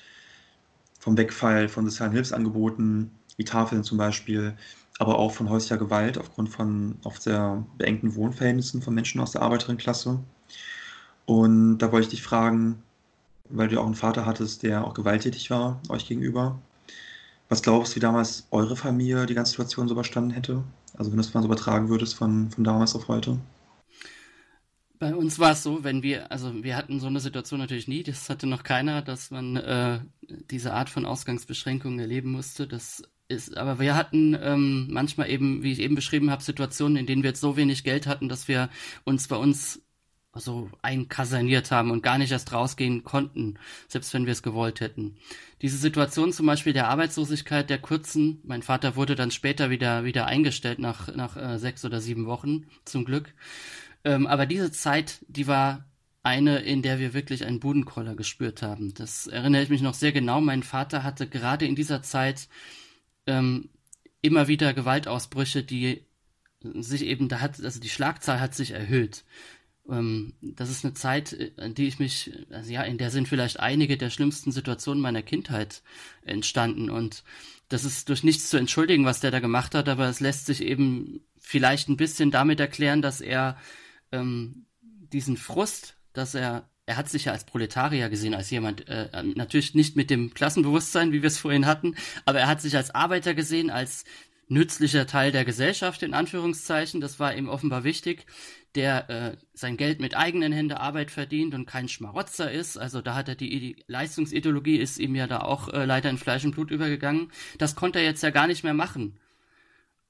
vom Wegfall von sozialen Hilfsangeboten, wie Tafeln zum Beispiel, aber auch von häuslicher Gewalt aufgrund von oft sehr beengten Wohnverhältnissen von Menschen aus der Arbeiterinnenklasse. Und da wollte ich dich fragen, weil du auch einen Vater hattest, der auch gewalttätig war euch gegenüber, was glaubst du, wie damals eure Familie die ganze Situation so überstanden hätte? Also wenn du es mal so übertragen würdest von, von damals auf heute? Bei uns war es so, wenn wir, also wir hatten so eine Situation natürlich nie, das hatte noch keiner, dass man äh, diese Art von Ausgangsbeschränkungen erleben musste. Das ist, aber wir hatten ähm, manchmal eben, wie ich eben beschrieben habe, Situationen, in denen wir jetzt so wenig Geld hatten, dass wir uns bei uns so einkaserniert haben und gar nicht erst rausgehen konnten, selbst wenn wir es gewollt hätten. Diese Situation zum Beispiel der Arbeitslosigkeit der kurzen, mein Vater wurde dann später wieder, wieder eingestellt nach, nach äh, sechs oder sieben Wochen, zum Glück. Ähm, aber diese Zeit, die war eine, in der wir wirklich einen Budenkroller gespürt haben. Das erinnere ich mich noch sehr genau. Mein Vater hatte gerade in dieser Zeit ähm, immer wieder Gewaltausbrüche, die sich eben, da hat, also die Schlagzahl hat sich erhöht. Ähm, das ist eine Zeit, an die ich mich, also ja, in der sind vielleicht einige der schlimmsten Situationen meiner Kindheit entstanden. Und das ist durch nichts zu entschuldigen, was der da gemacht hat, aber es lässt sich eben vielleicht ein bisschen damit erklären, dass er ähm, diesen Frust, dass er er hat sich ja als Proletarier gesehen, als jemand, äh, natürlich nicht mit dem Klassenbewusstsein, wie wir es vorhin hatten, aber er hat sich als Arbeiter gesehen, als nützlicher Teil der Gesellschaft, in Anführungszeichen, das war ihm offenbar wichtig, der äh, sein Geld mit eigenen Händen Arbeit verdient und kein Schmarotzer ist. Also da hat er die, die Leistungsideologie ist ihm ja da auch äh, leider in Fleisch und Blut übergegangen. Das konnte er jetzt ja gar nicht mehr machen.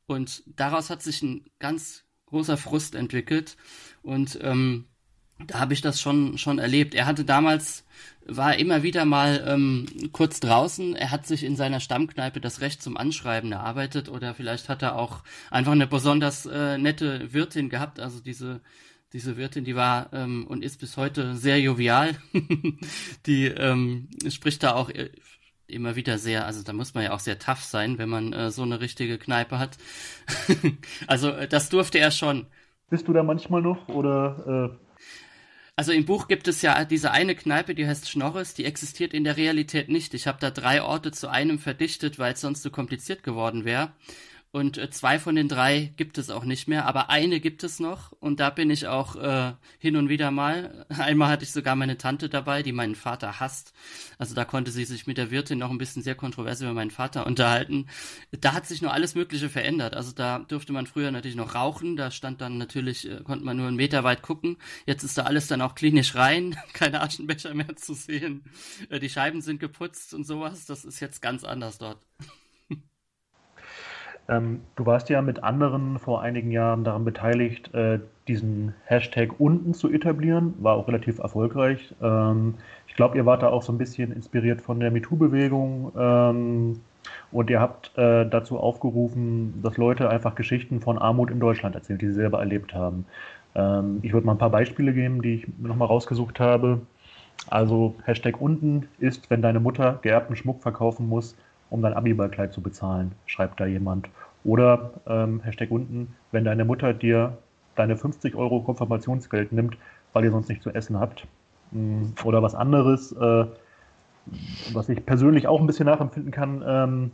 Und daraus hat sich ein ganz großer Frust entwickelt. Und ähm, da habe ich das schon schon erlebt. Er hatte damals war immer wieder mal ähm, kurz draußen. Er hat sich in seiner Stammkneipe das Recht zum Anschreiben erarbeitet oder vielleicht hat er auch einfach eine besonders äh, nette Wirtin gehabt. Also diese diese Wirtin, die war ähm, und ist bis heute sehr jovial. die ähm, spricht da auch äh, immer wieder sehr, also da muss man ja auch sehr tough sein, wenn man äh, so eine richtige Kneipe hat. also äh, das durfte er schon. Bist du da manchmal noch oder äh, also im Buch gibt es ja diese eine Kneipe, die heißt Schnorres, die existiert in der Realität nicht. Ich habe da drei Orte zu einem verdichtet, weil es sonst zu kompliziert geworden wäre. Und äh, zwei von den drei gibt es auch nicht mehr, aber eine gibt es noch und da bin ich auch äh, hin und wieder mal. Einmal hatte ich sogar meine Tante dabei, die meinen Vater hasst. Also da konnte sie sich mit der Wirtin noch ein bisschen sehr kontrovers über meinen Vater unterhalten. Da hat sich nur alles Mögliche verändert. Also da durfte man früher natürlich noch rauchen, da stand dann natürlich, äh, konnte man nur einen Meter weit gucken. Jetzt ist da alles dann auch klinisch rein, keine Aschenbecher mehr zu sehen. Äh, die Scheiben sind geputzt und sowas. Das ist jetzt ganz anders dort. Ähm, du warst ja mit anderen vor einigen Jahren daran beteiligt, äh, diesen Hashtag unten zu etablieren, war auch relativ erfolgreich. Ähm, ich glaube, ihr wart da auch so ein bisschen inspiriert von der MeToo-Bewegung ähm, und ihr habt äh, dazu aufgerufen, dass Leute einfach Geschichten von Armut in Deutschland erzählen, die sie selber erlebt haben. Ähm, ich würde mal ein paar Beispiele geben, die ich nochmal rausgesucht habe. Also Hashtag unten ist, wenn deine Mutter geerbten Schmuck verkaufen muss, um dein Abiballkleid zu bezahlen, schreibt da jemand. Oder ähm, Hashtag unten, wenn deine Mutter dir deine 50 Euro Konfirmationsgeld nimmt, weil ihr sonst nicht zu essen habt. Mm, oder was anderes, äh, was ich persönlich auch ein bisschen nachempfinden kann. Ähm,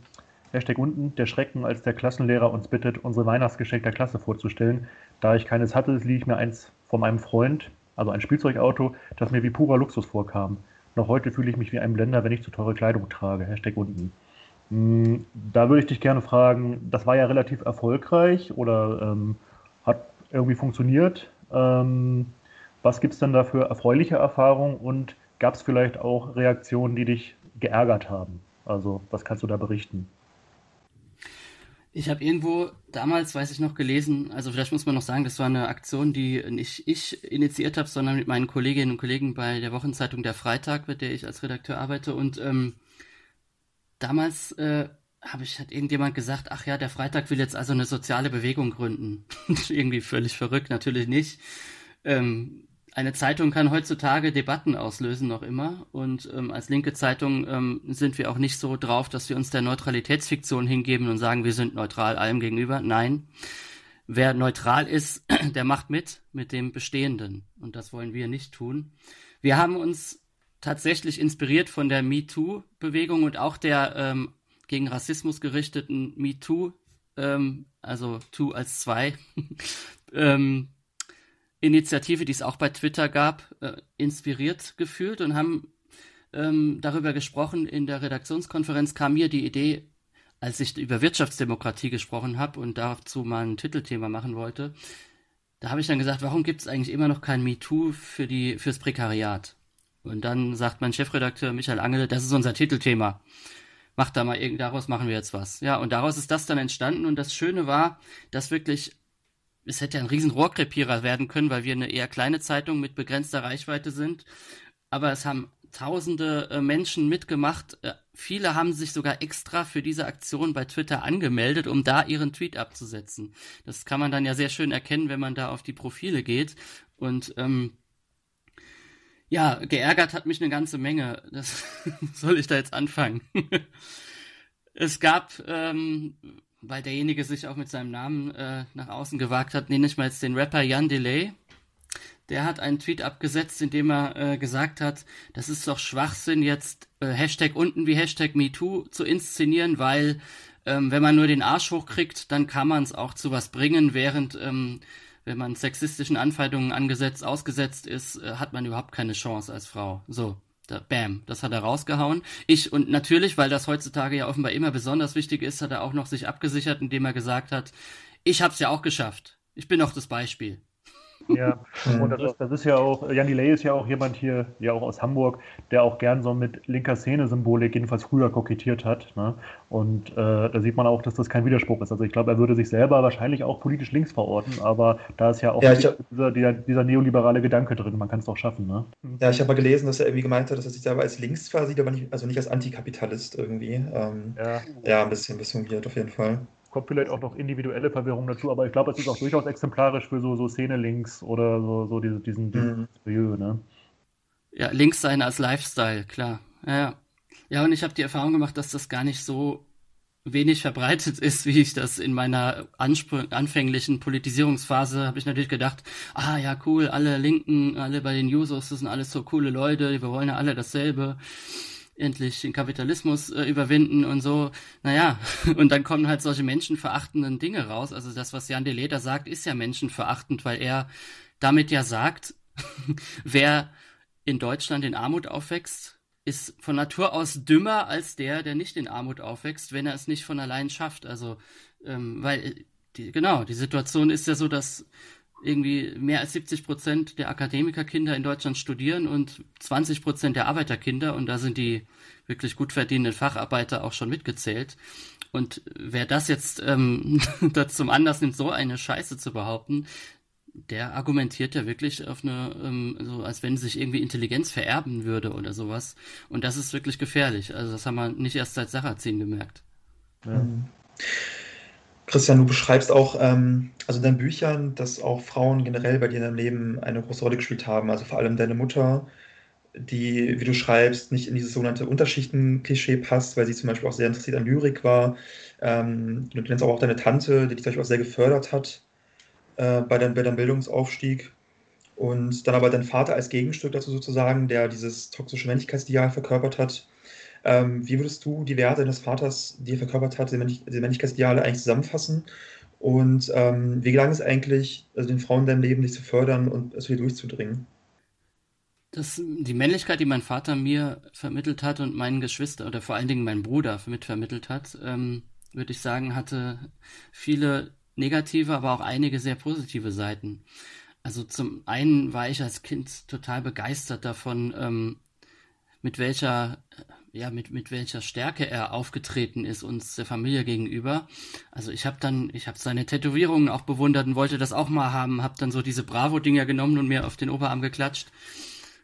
Hashtag unten, der Schrecken, als der Klassenlehrer uns bittet, unsere Weihnachtsgeschenk der Klasse vorzustellen. Da ich keines hatte, lieh ich mir eins von meinem Freund, also ein Spielzeugauto, das mir wie purer Luxus vorkam. Noch heute fühle ich mich wie ein Blender, wenn ich zu teure Kleidung trage. Hashtag unten. Hm, da würde ich dich gerne fragen, das war ja relativ erfolgreich oder ähm, hat irgendwie funktioniert. Ähm, was gibt es denn da für erfreuliche Erfahrungen und gab es vielleicht auch Reaktionen, die dich geärgert haben? Also was kannst du da berichten? Ich habe irgendwo damals, weiß ich noch, gelesen, also vielleicht muss man noch sagen, das war eine Aktion, die nicht ich initiiert habe, sondern mit meinen Kolleginnen und Kollegen bei der Wochenzeitung Der Freitag, mit der ich als Redakteur arbeite. Und ähm, damals äh, habe ich hat irgendjemand gesagt, ach ja, der Freitag will jetzt also eine soziale Bewegung gründen. Irgendwie völlig verrückt, natürlich nicht. Ähm, eine Zeitung kann heutzutage Debatten auslösen, noch immer. Und ähm, als linke Zeitung ähm, sind wir auch nicht so drauf, dass wir uns der Neutralitätsfiktion hingeben und sagen, wir sind neutral allem gegenüber. Nein. Wer neutral ist, der macht mit mit dem Bestehenden. Und das wollen wir nicht tun. Wir haben uns tatsächlich inspiriert von der MeToo-Bewegung und auch der ähm, gegen Rassismus gerichteten MeToo, ähm, also Two als zwei, ähm, Initiative, die es auch bei Twitter gab, äh, inspiriert gefühlt und haben ähm, darüber gesprochen. In der Redaktionskonferenz kam mir die Idee, als ich über Wirtschaftsdemokratie gesprochen habe und dazu mal ein Titelthema machen wollte, da habe ich dann gesagt, warum gibt es eigentlich immer noch kein MeToo für die fürs Prekariat? Und dann sagt mein Chefredakteur Michael Angele, das ist unser Titelthema. Macht da mal irgend, daraus machen wir jetzt was. Ja, und daraus ist das dann entstanden. Und das Schöne war, dass wirklich, es hätte ja ein riesen Rohrkrepierer werden können, weil wir eine eher kleine Zeitung mit begrenzter Reichweite sind. Aber es haben tausende äh, Menschen mitgemacht. Äh, viele haben sich sogar extra für diese Aktion bei Twitter angemeldet, um da ihren Tweet abzusetzen. Das kann man dann ja sehr schön erkennen, wenn man da auf die Profile geht. Und ähm, ja, geärgert hat mich eine ganze Menge. Das soll ich da jetzt anfangen. es gab, ähm, weil derjenige sich auch mit seinem Namen äh, nach außen gewagt hat, nenne ich mal jetzt den Rapper Jan Delay. Der hat einen Tweet abgesetzt, in dem er äh, gesagt hat, das ist doch Schwachsinn, jetzt äh, Hashtag unten wie Hashtag MeToo zu inszenieren, weil ähm, wenn man nur den Arsch hochkriegt, dann kann man es auch zu was bringen, während ähm, wenn man sexistischen Anfeindungen angesetzt, ausgesetzt ist, äh, hat man überhaupt keine Chance als Frau. So, da, bam, das hat er rausgehauen. Ich, und natürlich, weil das heutzutage ja offenbar immer besonders wichtig ist, hat er auch noch sich abgesichert, indem er gesagt hat, ich hab's ja auch geschafft. Ich bin doch das Beispiel. Ja, und das ist, das ist ja auch, Jan Delay ist ja auch jemand hier, ja auch aus Hamburg, der auch gern so mit linker Szene-Symbolik jedenfalls früher kokettiert hat. Ne? Und äh, da sieht man auch, dass das kein Widerspruch ist. Also ich glaube, er würde sich selber wahrscheinlich auch politisch links verorten, aber da ist ja auch ja, hab, dieser, dieser, dieser, neoliberale Gedanke drin, man kann es doch schaffen. Ne? Ja, ich habe mal gelesen, dass er irgendwie gemeint hat, dass er sich selber als links zwar sieht, aber nicht, also nicht als Antikapitalist irgendwie. Ähm, ja. ja, ein bisschen, ein bisschen weird auf jeden Fall kommt vielleicht auch noch individuelle Verwirrung dazu, aber ich glaube, es ist auch durchaus exemplarisch für so, so Szene-Links oder so, so diese, diesen, diesen mhm. ne? Ja, links sein als Lifestyle, klar. Ja, ja. ja und ich habe die Erfahrung gemacht, dass das gar nicht so wenig verbreitet ist, wie ich das in meiner anfänglichen Politisierungsphase habe ich natürlich gedacht, ah ja cool, alle Linken, alle bei den Users, das sind alles so coole Leute, wir wollen ja alle dasselbe endlich den Kapitalismus äh, überwinden und so. Naja, und dann kommen halt solche menschenverachtenden Dinge raus. Also das, was Jan de Leder sagt, ist ja menschenverachtend, weil er damit ja sagt, wer in Deutschland in Armut aufwächst, ist von Natur aus dümmer als der, der nicht in Armut aufwächst, wenn er es nicht von allein schafft. Also, ähm, weil, äh, die, genau, die Situation ist ja so, dass irgendwie mehr als 70 Prozent der Akademikerkinder in Deutschland studieren und 20 Prozent der Arbeiterkinder und da sind die wirklich gut verdienenden Facharbeiter auch schon mitgezählt. Und wer das jetzt ähm, zum Anlass nimmt, so eine Scheiße zu behaupten, der argumentiert ja wirklich auf eine, ähm, so als wenn sich irgendwie Intelligenz vererben würde oder sowas. Und das ist wirklich gefährlich. Also das haben wir nicht erst seit Sarrazin gemerkt. Ja. Christian, du beschreibst auch, ähm, also in deinen Büchern, dass auch Frauen generell bei dir in deinem Leben eine große Rolle gespielt haben. Also vor allem deine Mutter, die, wie du schreibst, nicht in dieses sogenannte Unterschichten-Klischee passt, weil sie zum Beispiel auch sehr interessiert an Lyrik war. Ähm, du nennst auch deine Tante, die dich zum Beispiel auch sehr gefördert hat äh, bei, dein, bei deinem Bildungsaufstieg. Und dann aber dein Vater als Gegenstück dazu sozusagen, der dieses toxische Männlichkeitsideal verkörpert hat. Ähm, wie würdest du die Werte deines Vaters, die er verkörpert hat, die, Männlich die Männlichkeitsideale eigentlich zusammenfassen? Und ähm, wie gelang es eigentlich, also den Frauen in deinem Leben dich zu fördern und es dich durchzudringen? Das, die Männlichkeit, die mein Vater mir vermittelt hat und meinen Geschwister oder vor allen Dingen mein Bruder mitvermittelt hat, ähm, würde ich sagen, hatte viele negative, aber auch einige sehr positive Seiten. Also zum einen war ich als Kind total begeistert davon, ähm, mit welcher ja, mit, mit welcher Stärke er aufgetreten ist uns der Familie gegenüber. Also ich habe dann, ich habe seine Tätowierungen auch bewundert und wollte das auch mal haben, habe dann so diese Bravo-Dinger genommen und mir auf den Oberarm geklatscht.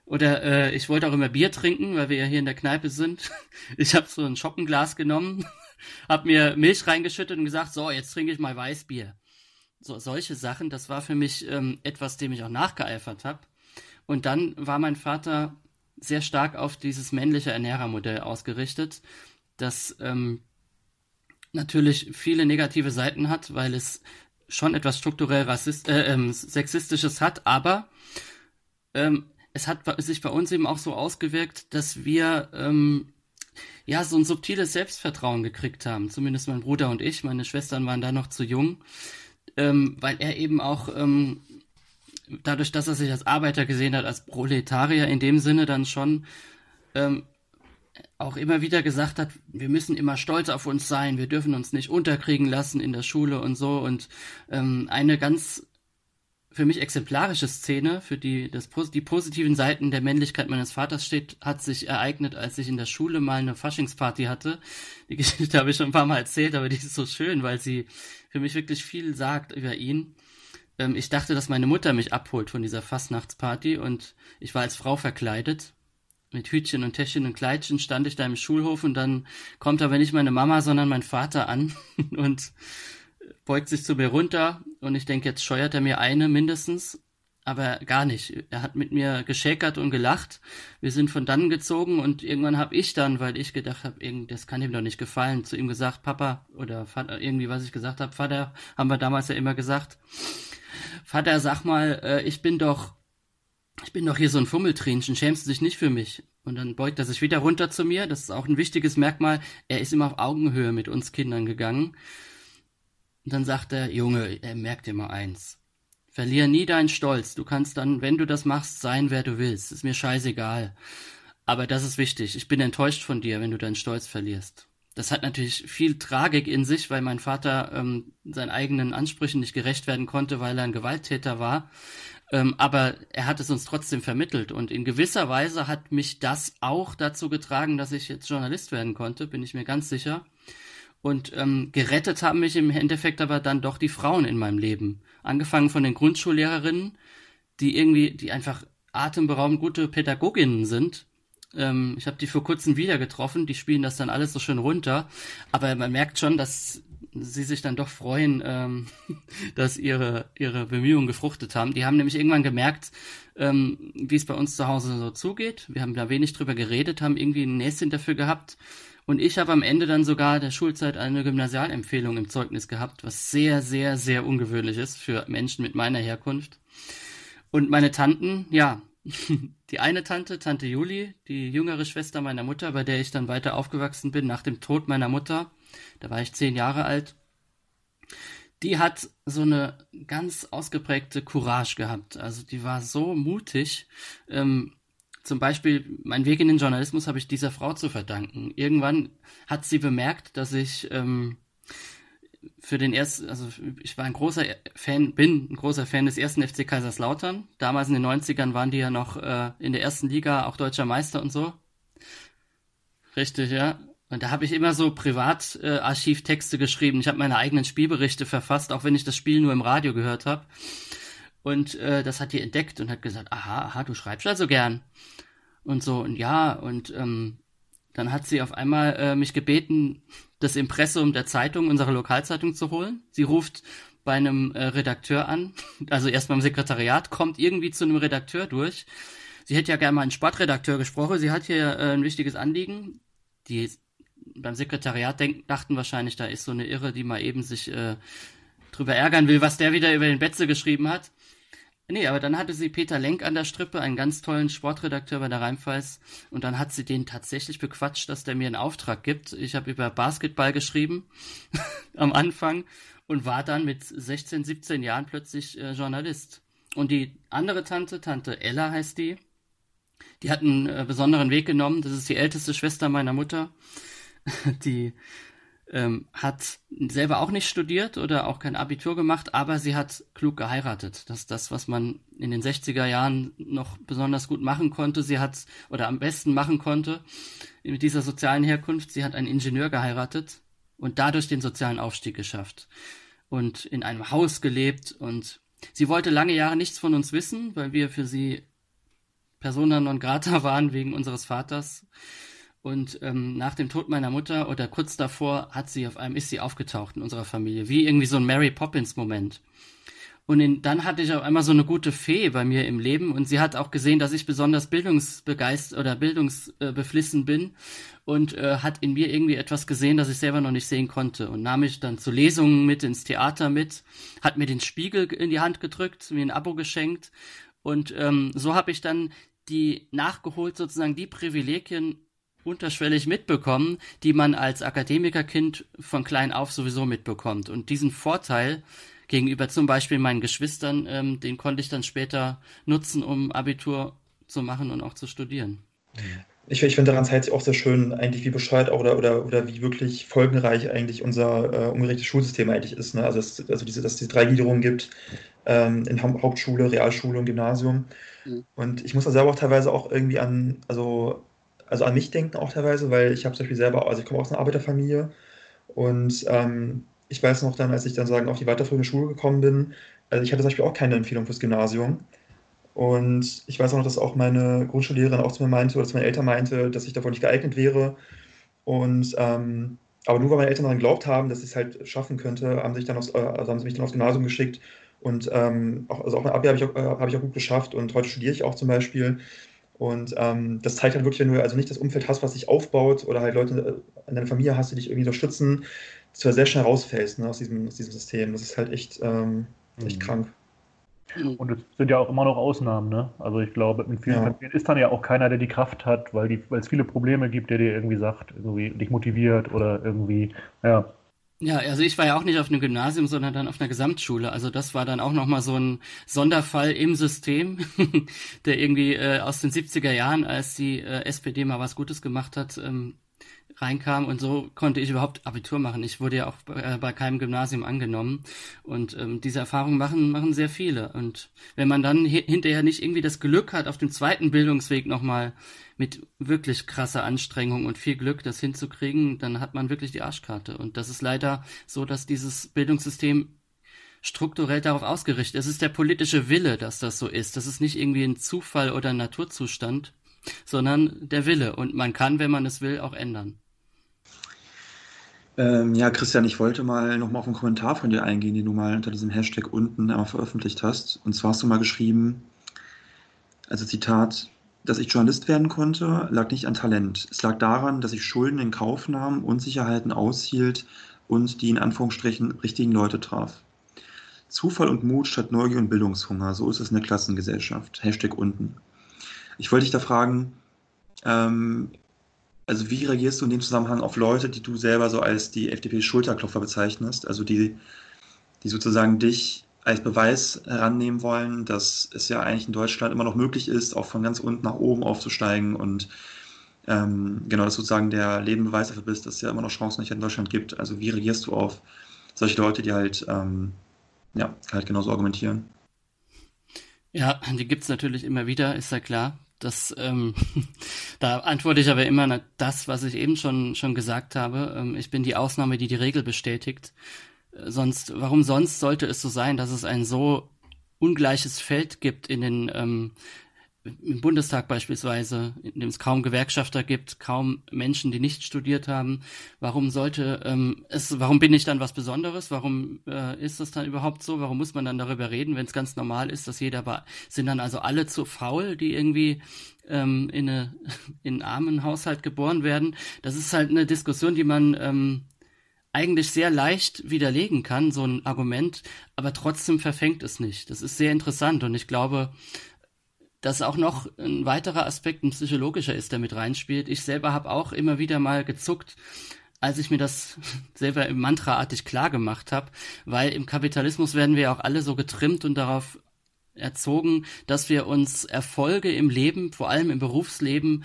Oder äh, ich wollte auch immer Bier trinken, weil wir ja hier in der Kneipe sind. Ich habe so ein Schoppenglas genommen, habe mir Milch reingeschüttet und gesagt, so, jetzt trinke ich mal Weißbier. So, solche Sachen, das war für mich ähm, etwas, dem ich auch nachgeeifert habe. Und dann war mein Vater sehr stark auf dieses männliche Ernährermodell ausgerichtet, das ähm, natürlich viele negative Seiten hat, weil es schon etwas strukturell rassist äh, ähm, sexistisches hat, aber ähm, es hat sich bei uns eben auch so ausgewirkt, dass wir ähm, ja so ein subtiles Selbstvertrauen gekriegt haben. Zumindest mein Bruder und ich. Meine Schwestern waren da noch zu jung, ähm, weil er eben auch ähm, dadurch, dass er sich als Arbeiter gesehen hat, als Proletarier in dem Sinne dann schon ähm, auch immer wieder gesagt hat, wir müssen immer stolz auf uns sein, wir dürfen uns nicht unterkriegen lassen in der Schule und so. Und ähm, eine ganz für mich exemplarische Szene, für die das, die positiven Seiten der Männlichkeit meines Vaters steht, hat sich ereignet, als ich in der Schule mal eine Faschingsparty hatte. Die Geschichte habe ich schon ein paar Mal erzählt, aber die ist so schön, weil sie für mich wirklich viel sagt über ihn ähm, ich dachte, dass meine Mutter mich abholt von dieser Fastnachtsparty und ich war als Frau verkleidet. Mit Hütchen und Täschchen und Kleidchen stand ich da im Schulhof und dann kommt aber nicht meine Mama, sondern mein Vater an und beugt sich zu mir runter und ich denke, jetzt scheuert er mir eine mindestens. aber gar nicht. Er hat mit mir geschäkert und gelacht. Wir sind von dann gezogen und irgendwann habe ich dann, weil ich gedacht habe, das kann ihm doch nicht gefallen, zu ihm gesagt, Papa oder Vater, irgendwie was ich gesagt habe, Vater, haben wir damals ja immer gesagt. Vater, sag mal, äh, ich bin doch, ich bin doch hier so ein Fummeltränchen, schämst du dich nicht für mich? Und dann beugt er sich wieder runter zu mir. Das ist auch ein wichtiges Merkmal. Er ist immer auf Augenhöhe mit uns Kindern gegangen. Und dann sagt er, Junge, er merkt dir mal eins. Verlier nie deinen Stolz. Du kannst dann, wenn du das machst, sein, wer du willst. Ist mir scheißegal. Aber das ist wichtig. Ich bin enttäuscht von dir, wenn du deinen Stolz verlierst. Das hat natürlich viel Tragik in sich, weil mein Vater ähm, seinen eigenen Ansprüchen nicht gerecht werden konnte, weil er ein Gewalttäter war. Ähm, aber er hat es uns trotzdem vermittelt. Und in gewisser Weise hat mich das auch dazu getragen, dass ich jetzt Journalist werden konnte, bin ich mir ganz sicher. Und ähm, gerettet haben mich im Endeffekt aber dann doch die Frauen in meinem Leben. Angefangen von den Grundschullehrerinnen, die irgendwie, die einfach atemberaubend gute Pädagoginnen sind. Ähm, ich habe die vor kurzem wieder getroffen, die spielen das dann alles so schön runter. Aber man merkt schon, dass sie sich dann doch freuen, ähm, dass ihre, ihre Bemühungen gefruchtet haben. Die haben nämlich irgendwann gemerkt, ähm, wie es bei uns zu Hause so zugeht. Wir haben da wenig drüber geredet, haben irgendwie ein Näschen dafür gehabt und ich habe am Ende dann sogar der Schulzeit eine Gymnasialempfehlung im Zeugnis gehabt, was sehr, sehr, sehr ungewöhnlich ist für Menschen mit meiner Herkunft. Und meine Tanten, ja, die eine Tante, Tante Juli, die jüngere Schwester meiner Mutter, bei der ich dann weiter aufgewachsen bin nach dem Tod meiner Mutter, da war ich zehn Jahre alt, die hat so eine ganz ausgeprägte Courage gehabt. Also die war so mutig. Ähm, zum Beispiel, mein Weg in den Journalismus habe ich dieser Frau zu verdanken. Irgendwann hat sie bemerkt, dass ich ähm, für den ersten, also ich war ein großer Fan, bin ein großer Fan des ersten FC Kaiserslautern. Damals in den 90ern waren die ja noch äh, in der ersten Liga auch deutscher Meister und so. Richtig, ja. Und da habe ich immer so Privatarchivtexte äh, geschrieben. Ich habe meine eigenen Spielberichte verfasst, auch wenn ich das Spiel nur im Radio gehört habe. Und äh, das hat die entdeckt und hat gesagt, aha, aha, du schreibst also gern. Und so, und ja, und ähm, dann hat sie auf einmal äh, mich gebeten, das Impressum der Zeitung, unserer Lokalzeitung zu holen. Sie ruft bei einem äh, Redakteur an, also erstmal im Sekretariat, kommt irgendwie zu einem Redakteur durch. Sie hätte ja gerne mal einen Sportredakteur gesprochen. Sie hat hier äh, ein wichtiges Anliegen. Die beim Sekretariat denken, dachten wahrscheinlich, da ist so eine Irre, die mal eben sich äh, drüber ärgern will, was der wieder über den Betze geschrieben hat. Nee, aber dann hatte sie Peter Lenk an der Strippe, einen ganz tollen Sportredakteur bei der Rheinpfalz. Und dann hat sie den tatsächlich bequatscht, dass der mir einen Auftrag gibt. Ich habe über Basketball geschrieben am Anfang und war dann mit 16, 17 Jahren plötzlich äh, Journalist. Und die andere Tante, Tante Ella heißt die, die hat einen äh, besonderen Weg genommen. Das ist die älteste Schwester meiner Mutter. die ähm, hat selber auch nicht studiert oder auch kein Abitur gemacht, aber sie hat klug geheiratet. Das ist das, was man in den 60er Jahren noch besonders gut machen konnte. Sie hat, oder am besten machen konnte, mit dieser sozialen Herkunft. Sie hat einen Ingenieur geheiratet und dadurch den sozialen Aufstieg geschafft. Und in einem Haus gelebt und sie wollte lange Jahre nichts von uns wissen, weil wir für sie Persona non grata waren wegen unseres Vaters. Und ähm, nach dem Tod meiner Mutter oder kurz davor hat sie auf einmal ist sie aufgetaucht in unserer Familie, wie irgendwie so ein Mary Poppins Moment. Und in, dann hatte ich auf einmal so eine gute Fee bei mir im Leben und sie hat auch gesehen, dass ich besonders bildungsbegeistert oder bildungsbeflissen bin und äh, hat in mir irgendwie etwas gesehen, das ich selber noch nicht sehen konnte und nahm mich dann zu Lesungen mit ins Theater mit, hat mir den Spiegel in die Hand gedrückt, mir ein Abo geschenkt und ähm, so habe ich dann die nachgeholt sozusagen die Privilegien unterschwellig mitbekommen, die man als Akademikerkind von klein auf sowieso mitbekommt. Und diesen Vorteil gegenüber zum Beispiel meinen Geschwistern, ähm, den konnte ich dann später nutzen, um Abitur zu machen und auch zu studieren. Ich, ich finde daran zeigt sich auch sehr schön, eigentlich wie bescheuert oder, oder, oder wie wirklich folgenreich eigentlich unser äh, ungerechtes Schulsystem eigentlich ist. Ne? Also, es, also diese, dass es diese drei Gliederungen gibt ähm, in Hauptschule, Realschule und Gymnasium. Mhm. Und ich muss da selber auch teilweise auch irgendwie an, also also an mich denken auch teilweise, weil ich habe zum Beispiel selber, also ich komme aus einer Arbeiterfamilie und ähm, ich weiß noch dann, als ich dann sagen auf die weiterführende Schule gekommen bin, also ich hatte zum Beispiel auch keine Empfehlung fürs Gymnasium. Und ich weiß auch noch, dass auch meine Grundschullehrerin auch zu mir meinte, oder zu meinen Eltern meinte, dass ich davon nicht geeignet wäre. Und ähm, aber nur weil meine Eltern daran geglaubt haben, dass ich es halt schaffen könnte, haben, sich dann aufs, äh, also haben sie mich dann aufs Gymnasium geschickt. Und ähm, auch, also auch mein Abi habe ich, äh, hab ich auch gut geschafft und heute studiere ich auch zum Beispiel. Und ähm, das zeigt halt wirklich, wenn du also nicht das Umfeld hast, was dich aufbaut oder halt Leute in deiner Familie hast, die dich irgendwie unterstützen, dass du ja sehr schnell rausfällst ne, aus, diesem, aus diesem System. Das ist halt echt, ähm, echt mhm. krank. Und es sind ja auch immer noch Ausnahmen, ne? Also ich glaube, mit vielen ja. Familien ist dann ja auch keiner, der die Kraft hat, weil, die, weil es viele Probleme gibt, der dir irgendwie sagt, irgendwie dich motiviert oder irgendwie, ja. Ja, also ich war ja auch nicht auf einem Gymnasium, sondern dann auf einer Gesamtschule. Also das war dann auch nochmal so ein Sonderfall im System, der irgendwie äh, aus den 70er Jahren, als die äh, SPD mal was Gutes gemacht hat, ähm, reinkam und so konnte ich überhaupt Abitur machen. Ich wurde ja auch bei, äh, bei keinem Gymnasium angenommen und ähm, diese Erfahrung machen machen sehr viele. Und wenn man dann hinterher nicht irgendwie das Glück hat, auf dem zweiten Bildungsweg nochmal mit wirklich krasser Anstrengung und viel Glück das hinzukriegen, dann hat man wirklich die Arschkarte. Und das ist leider so, dass dieses Bildungssystem strukturell darauf ausgerichtet. Es ist der politische Wille, dass das so ist. Das ist nicht irgendwie ein Zufall oder ein Naturzustand, sondern der Wille. Und man kann, wenn man es will, auch ändern. Ähm, ja, Christian, ich wollte mal nochmal auf einen Kommentar von dir eingehen, den du mal unter diesem Hashtag unten einmal veröffentlicht hast. Und zwar hast du mal geschrieben, also Zitat, dass ich Journalist werden konnte, lag nicht an Talent. Es lag daran, dass ich Schulden in Kauf nahm, Unsicherheiten aushielt und die in Anführungsstrichen richtigen Leute traf. Zufall und Mut statt Neugier und Bildungshunger, so ist es in der Klassengesellschaft. Hashtag unten. Ich wollte dich da fragen, ähm, also wie reagierst du in dem Zusammenhang auf Leute, die du selber so als die FDP-Schulterklopfer bezeichnest, also die, die sozusagen dich als Beweis herannehmen wollen, dass es ja eigentlich in Deutschland immer noch möglich ist, auch von ganz unten nach oben aufzusteigen und ähm, genau, dass sozusagen der Lebenbeweis dafür bist, dass es ja immer noch Chancen in Deutschland gibt. Also wie reagierst du auf solche Leute, die halt, ähm, ja, halt genauso argumentieren? Ja, die gibt es natürlich immer wieder, ist ja klar. Das, ähm, da antworte ich aber immer das, was ich eben schon, schon gesagt habe. Ähm, ich bin die Ausnahme, die die Regel bestätigt. Äh, sonst, warum sonst sollte es so sein, dass es ein so ungleiches Feld gibt in den ähm, im Bundestag beispielsweise, in dem es kaum Gewerkschafter gibt, kaum Menschen, die nicht studiert haben. Warum sollte ähm, es, warum bin ich dann was Besonderes? Warum äh, ist das dann überhaupt so? Warum muss man dann darüber reden, wenn es ganz normal ist, dass jeder sind dann also alle zu faul, die irgendwie ähm, in, eine, in einen armen Haushalt geboren werden? Das ist halt eine Diskussion, die man ähm, eigentlich sehr leicht widerlegen kann, so ein Argument, aber trotzdem verfängt es nicht. Das ist sehr interessant und ich glaube, dass auch noch ein weiterer Aspekt, ein psychologischer ist, der mit reinspielt. Ich selber habe auch immer wieder mal gezuckt, als ich mir das selber im Mantraartig klar gemacht habe, weil im Kapitalismus werden wir auch alle so getrimmt und darauf erzogen, dass wir uns Erfolge im Leben, vor allem im Berufsleben,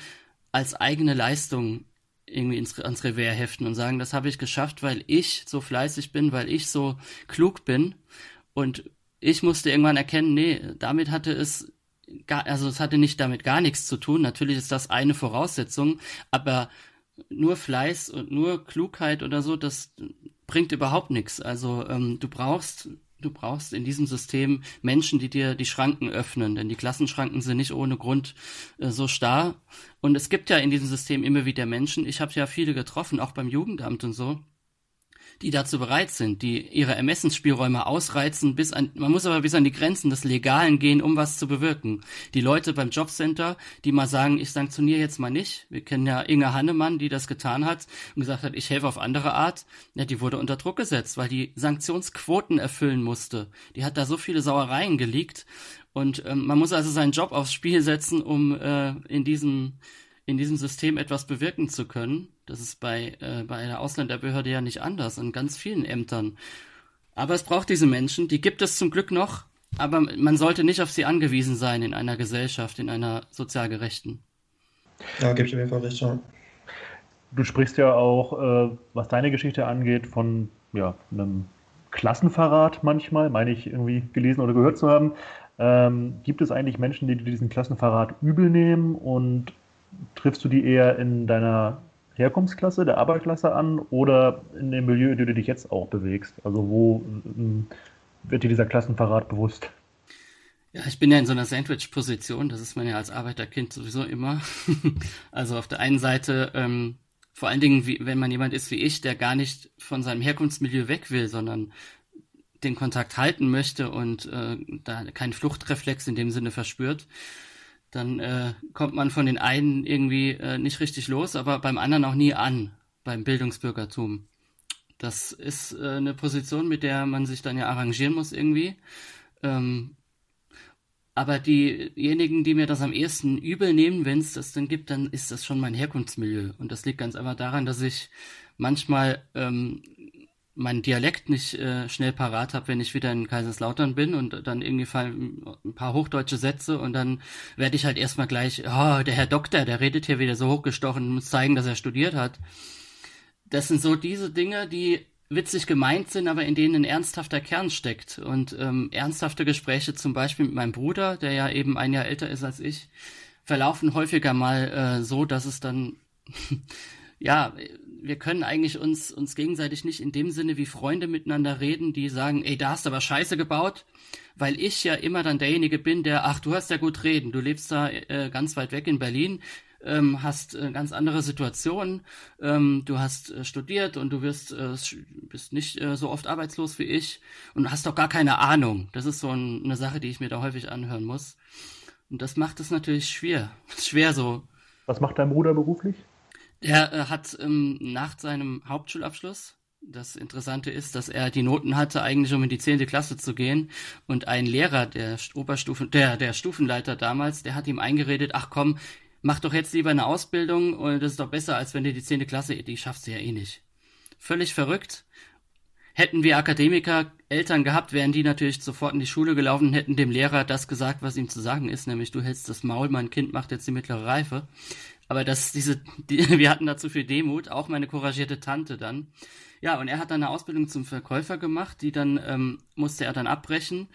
als eigene Leistung irgendwie ins, ans Revers heften und sagen, das habe ich geschafft, weil ich so fleißig bin, weil ich so klug bin. Und ich musste irgendwann erkennen, nee, damit hatte es gar, also es hatte nicht damit gar nichts zu tun. Natürlich ist das eine Voraussetzung, aber nur Fleiß und nur Klugheit oder so, das bringt überhaupt nichts. Also ähm, du brauchst du brauchst in diesem System Menschen, die dir die Schranken öffnen, denn die Klassenschranken sind nicht ohne Grund äh, so starr. Und es gibt ja in diesem System immer wieder Menschen. Ich habe ja viele getroffen, auch beim Jugendamt und so, die dazu bereit sind, die ihre Ermessensspielräume ausreizen, bis an, man muss aber bis an die Grenzen des Legalen gehen, um was zu bewirken. Die Leute beim Jobcenter, die mal sagen, ich sanktioniere jetzt mal nicht. Wir kennen ja Inge Hannemann, die das getan hat und gesagt hat, ich helfe auf andere Art. Ja, die wurde unter Druck gesetzt, weil die Sanktionsquoten erfüllen musste. Die hat da so viele Sauereien geleakt. Und ähm, man muss also seinen Job aufs Spiel setzen, um äh, in diesem in diesem System etwas bewirken zu können. Das ist bei, äh, bei einer Ausländerbehörde ja nicht anders, in ganz vielen Ämtern. Aber es braucht diese Menschen, die gibt es zum Glück noch, aber man sollte nicht auf sie angewiesen sein in einer Gesellschaft, in einer sozial gerechten. Ja, gebe ich auf jeden Fall recht, ja. Du sprichst ja auch, äh, was deine Geschichte angeht, von ja, einem Klassenverrat manchmal, meine ich irgendwie gelesen oder gehört zu haben. Ähm, gibt es eigentlich Menschen, die diesen Klassenverrat übel nehmen und triffst du die eher in deiner Herkunftsklasse, der Arbeiterklasse an oder in dem Milieu, in dem du dich jetzt auch bewegst? Also wo ähm, wird dir dieser Klassenverrat bewusst? Ja, ich bin ja in so einer Sandwich-Position, das ist man ja als Arbeiterkind sowieso immer. also auf der einen Seite, ähm, vor allen Dingen, wie, wenn man jemand ist wie ich, der gar nicht von seinem Herkunftsmilieu weg will, sondern den Kontakt halten möchte und äh, da keinen Fluchtreflex in dem Sinne verspürt, dann äh, kommt man von den einen irgendwie äh, nicht richtig los, aber beim anderen auch nie an, beim Bildungsbürgertum. Das ist äh, eine Position, mit der man sich dann ja arrangieren muss irgendwie. Ähm, aber diejenigen, die mir das am ehesten übel nehmen, wenn es das denn gibt, dann ist das schon mein Herkunftsmilieu. Und das liegt ganz einfach daran, dass ich manchmal ähm, meinen Dialekt nicht äh, schnell parat habe, wenn ich wieder in Kaiserslautern bin und dann irgendwie fallen ein paar hochdeutsche Sätze und dann werde ich halt erstmal gleich, oh, der Herr Doktor, der redet hier wieder so hochgestochen und muss zeigen, dass er studiert hat. Das sind so diese Dinge, die witzig gemeint sind, aber in denen ein ernsthafter Kern steckt. Und ähm, ernsthafte Gespräche zum Beispiel mit meinem Bruder, der ja eben ein Jahr älter ist als ich, verlaufen häufiger mal äh, so, dass es dann ja, wir können eigentlich uns, uns gegenseitig nicht in dem Sinne wie Freunde miteinander reden, die sagen, ey, da hast du aber Scheiße gebaut, weil ich ja immer dann derjenige bin, der, ach, du hast ja gut reden, du lebst da äh, ganz weit weg in Berlin, ähm, hast äh, ganz andere Situationen, ähm, du hast äh, studiert und du wirst, äh, bist nicht äh, so oft arbeitslos wie ich und hast doch gar keine Ahnung. Das ist so ein, eine Sache, die ich mir da häufig anhören muss. Und das macht es natürlich schwer. Schwer so. Was macht dein Bruder beruflich? Er äh, hat ähm, nach seinem Hauptschulabschluss, das Interessante ist, dass er die Noten hatte, eigentlich um in die zehnte Klasse zu gehen. Und ein Lehrer, der Oberstufen, der, der Stufenleiter damals, der hat ihm eingeredet, ach komm, mach doch jetzt lieber eine Ausbildung und das ist doch besser, als wenn du die zehnte Klasse, die schaffst du ja eh nicht. Völlig verrückt. Hätten wir Akademiker Eltern gehabt, wären die natürlich sofort in die Schule gelaufen und hätten dem Lehrer das gesagt, was ihm zu sagen ist, nämlich du hältst das Maul, mein Kind macht jetzt die mittlere Reife. Aber das, diese, die, wir hatten dazu viel Demut, auch meine couragierte Tante dann. Ja, und er hat dann eine Ausbildung zum Verkäufer gemacht, die dann ähm, musste er dann abbrechen.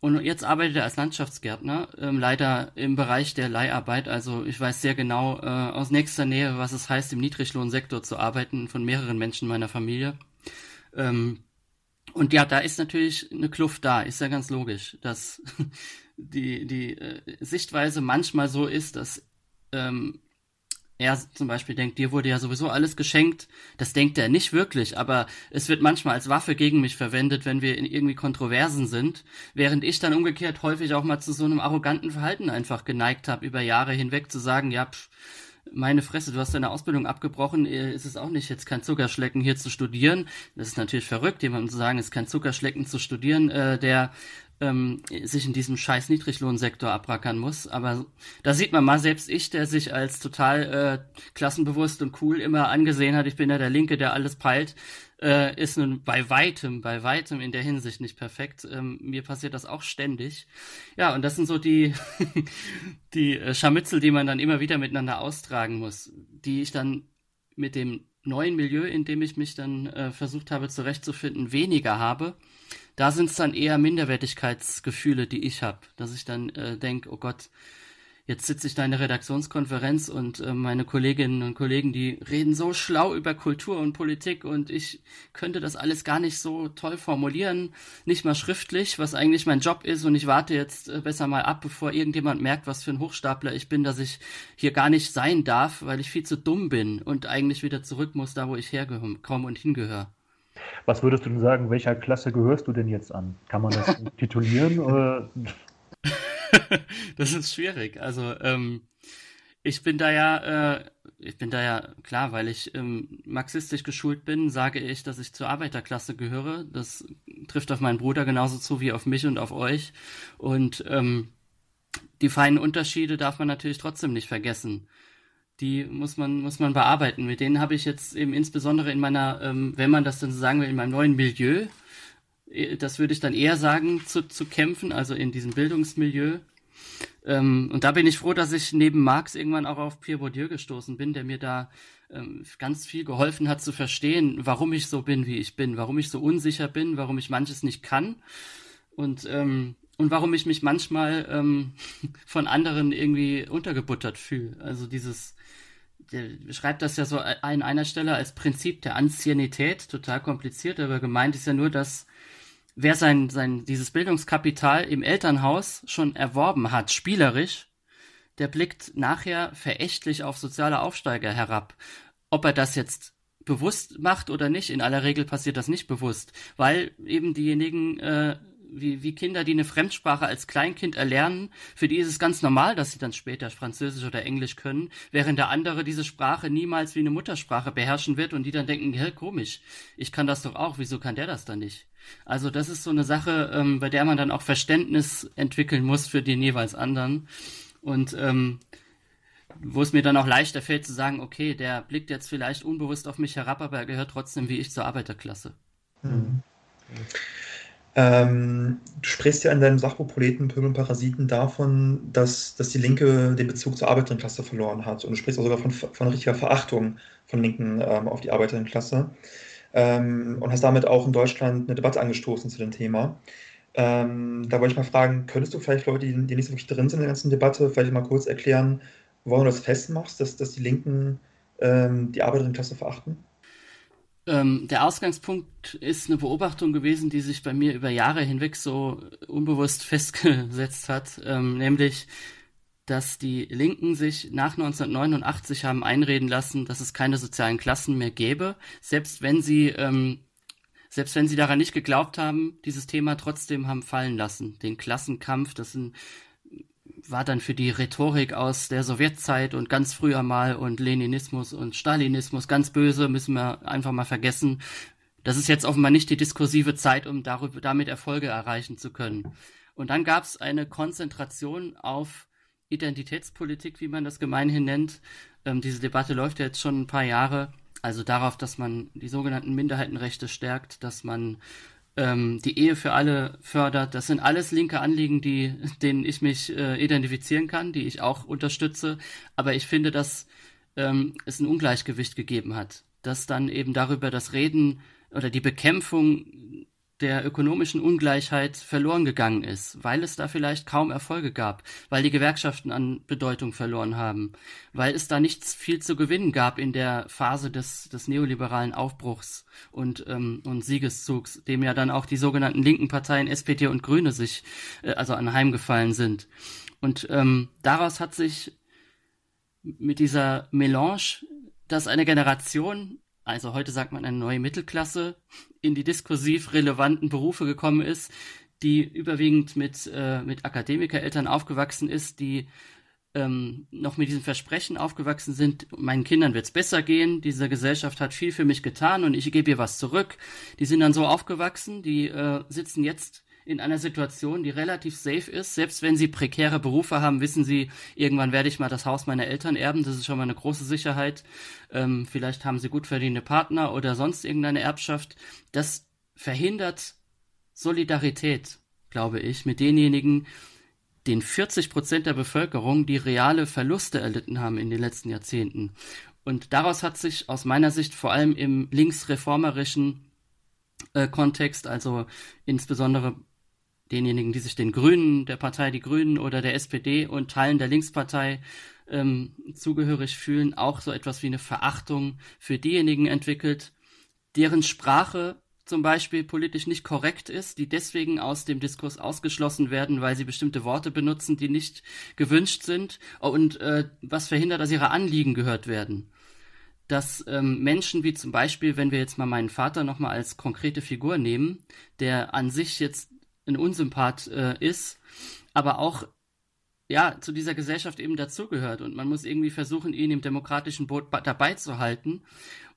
Und jetzt arbeitet er als Landschaftsgärtner, ähm, leider im Bereich der Leiharbeit. Also ich weiß sehr genau äh, aus nächster Nähe, was es heißt, im Niedriglohnsektor zu arbeiten, von mehreren Menschen meiner Familie. Ähm, und ja, da ist natürlich eine Kluft da, ist ja ganz logisch, dass die, die äh, Sichtweise manchmal so ist, dass ähm, er zum Beispiel denkt, dir wurde ja sowieso alles geschenkt. Das denkt er nicht wirklich, aber es wird manchmal als Waffe gegen mich verwendet, wenn wir in irgendwie Kontroversen sind, während ich dann umgekehrt häufig auch mal zu so einem arroganten Verhalten einfach geneigt habe, über Jahre hinweg zu sagen, ja, pff, meine Fresse, du hast deine Ausbildung abgebrochen, äh, ist es auch nicht jetzt kein Zuckerschlecken hier zu studieren. Das ist natürlich verrückt, jemandem zu sagen, es ist kein Zuckerschlecken zu studieren, äh, der ähm, sich in diesem scheiß Niedriglohnsektor abrackern muss. Aber da sieht man mal, selbst ich, der sich als total äh, klassenbewusst und cool immer angesehen hat, ich bin ja der Linke, der alles peilt, äh, ist nun bei weitem, bei weitem in der Hinsicht nicht perfekt. Ähm, mir passiert das auch ständig. Ja, und das sind so die, die äh, Scharmützel, die man dann immer wieder miteinander austragen muss, die ich dann mit dem neuen Milieu, in dem ich mich dann äh, versucht habe zurechtzufinden, weniger habe da sind es dann eher Minderwertigkeitsgefühle, die ich habe, dass ich dann äh, denke, oh Gott, jetzt sitze ich da in der Redaktionskonferenz und äh, meine Kolleginnen und Kollegen, die reden so schlau über Kultur und Politik und ich könnte das alles gar nicht so toll formulieren, nicht mal schriftlich, was eigentlich mein Job ist und ich warte jetzt äh, besser mal ab, bevor irgendjemand merkt, was für ein Hochstapler ich bin, dass ich hier gar nicht sein darf, weil ich viel zu dumm bin und eigentlich wieder zurück muss, da wo ich herkomme und hingehöre. Was würdest du denn sagen, welcher Klasse gehörst du denn jetzt an? Kann man das titulieren? Oder? das ist schwierig. Also ähm, ich bin da ja, äh, ich bin da ja klar, weil ich ähm, marxistisch geschult bin, sage ich, dass ich zur Arbeiterklasse gehöre. Das trifft auf meinen Bruder genauso zu wie auf mich und auf euch. Und ähm, die feinen Unterschiede darf man natürlich trotzdem nicht vergessen die muss man, muss man bearbeiten. Mit denen habe ich jetzt eben insbesondere in meiner, ähm, wenn man das dann so sagen will, in meinem neuen Milieu, äh, das würde ich dann eher sagen, zu, zu kämpfen, also in diesem Bildungsmilieu. Ähm, und da bin ich froh, dass ich neben Marx irgendwann auch auf Pierre Bourdieu gestoßen bin, der mir da ähm, ganz viel geholfen hat zu verstehen, warum ich so bin, wie ich bin, warum ich so unsicher bin, warum ich manches nicht kann. Und ähm, und warum ich mich manchmal ähm, von anderen irgendwie untergebuttert fühle. Also dieses, der beschreibt das ja so an einer Stelle als Prinzip der Anciennität, total kompliziert, aber gemeint ist ja nur, dass wer sein, sein, dieses Bildungskapital im Elternhaus schon erworben hat, spielerisch, der blickt nachher verächtlich auf soziale Aufsteiger herab. Ob er das jetzt bewusst macht oder nicht. In aller Regel passiert das nicht bewusst, weil eben diejenigen äh, wie, wie Kinder, die eine Fremdsprache als Kleinkind erlernen, für die ist es ganz normal, dass sie dann später Französisch oder Englisch können, während der andere diese Sprache niemals wie eine Muttersprache beherrschen wird und die dann denken, hä, komisch, ich kann das doch auch, wieso kann der das dann nicht? Also das ist so eine Sache, ähm, bei der man dann auch Verständnis entwickeln muss für den jeweils anderen. Und ähm, wo es mir dann auch leichter fällt zu sagen, okay, der blickt jetzt vielleicht unbewusst auf mich herab, aber er gehört trotzdem wie ich zur Arbeiterklasse. Mhm. Ähm, du sprichst ja in deinem Sachbuch Proleten, Pöbel und Parasiten davon, dass, dass die Linke den Bezug zur Arbeiterinnenklasse verloren hat. Und du sprichst auch sogar von, von richtiger Verachtung von Linken ähm, auf die Arbeiterinnenklasse. Ähm, und hast damit auch in Deutschland eine Debatte angestoßen zu dem Thema. Ähm, da wollte ich mal fragen, könntest du vielleicht Leute, die, die nicht so wirklich drin sind in der ganzen Debatte, vielleicht mal kurz erklären, woran du das festmachst, dass, dass die Linken ähm, die Arbeiterinnenklasse verachten? Ähm, der Ausgangspunkt ist eine Beobachtung gewesen, die sich bei mir über Jahre hinweg so unbewusst festgesetzt hat, ähm, nämlich, dass die Linken sich nach 1989 haben einreden lassen, dass es keine sozialen Klassen mehr gäbe, selbst wenn sie ähm, selbst wenn sie daran nicht geglaubt haben, dieses Thema trotzdem haben fallen lassen. Den Klassenkampf, das sind war dann für die Rhetorik aus der Sowjetzeit und ganz früher mal und Leninismus und Stalinismus ganz böse, müssen wir einfach mal vergessen. Das ist jetzt offenbar nicht die diskursive Zeit, um darüber, damit Erfolge erreichen zu können. Und dann gab es eine Konzentration auf Identitätspolitik, wie man das gemeinhin nennt. Ähm, diese Debatte läuft ja jetzt schon ein paar Jahre. Also darauf, dass man die sogenannten Minderheitenrechte stärkt, dass man ähm, die Ehe für alle fördert. Das sind alles linke Anliegen, die, denen ich mich äh, identifizieren kann, die ich auch unterstütze. Aber ich finde, dass ähm, es ein Ungleichgewicht gegeben hat, dass dann eben darüber das Reden oder die Bekämpfung der ökonomischen Ungleichheit verloren gegangen ist, weil es da vielleicht kaum Erfolge gab, weil die Gewerkschaften an Bedeutung verloren haben, weil es da nichts viel zu gewinnen gab in der Phase des, des neoliberalen Aufbruchs und, ähm, und Siegeszugs, dem ja dann auch die sogenannten linken Parteien SPD und Grüne sich äh, also anheimgefallen sind. Und ähm, daraus hat sich mit dieser Melange, dass eine Generation also heute sagt man eine neue Mittelklasse, in die diskursiv relevanten Berufe gekommen ist, die überwiegend mit, äh, mit Akademikereltern aufgewachsen ist, die ähm, noch mit diesem Versprechen aufgewachsen sind, meinen Kindern wird's besser gehen, diese Gesellschaft hat viel für mich getan und ich gebe ihr was zurück. Die sind dann so aufgewachsen, die äh, sitzen jetzt in einer Situation, die relativ safe ist. Selbst wenn sie prekäre Berufe haben, wissen sie, irgendwann werde ich mal das Haus meiner Eltern erben. Das ist schon mal eine große Sicherheit. Ähm, vielleicht haben sie gut verdiente Partner oder sonst irgendeine Erbschaft. Das verhindert Solidarität, glaube ich, mit denjenigen, den 40 Prozent der Bevölkerung, die reale Verluste erlitten haben in den letzten Jahrzehnten. Und daraus hat sich aus meiner Sicht vor allem im linksreformerischen äh, Kontext, also insbesondere denjenigen, die sich den Grünen, der Partei Die Grünen oder der SPD und Teilen der Linkspartei ähm, zugehörig fühlen, auch so etwas wie eine Verachtung für diejenigen entwickelt, deren Sprache zum Beispiel politisch nicht korrekt ist, die deswegen aus dem Diskurs ausgeschlossen werden, weil sie bestimmte Worte benutzen, die nicht gewünscht sind und äh, was verhindert, dass ihre Anliegen gehört werden. Dass ähm, Menschen wie zum Beispiel, wenn wir jetzt mal meinen Vater nochmal als konkrete Figur nehmen, der an sich jetzt ein Unsympath äh, ist, aber auch ja zu dieser Gesellschaft eben dazugehört und man muss irgendwie versuchen, ihn im demokratischen Boot dabei zu halten.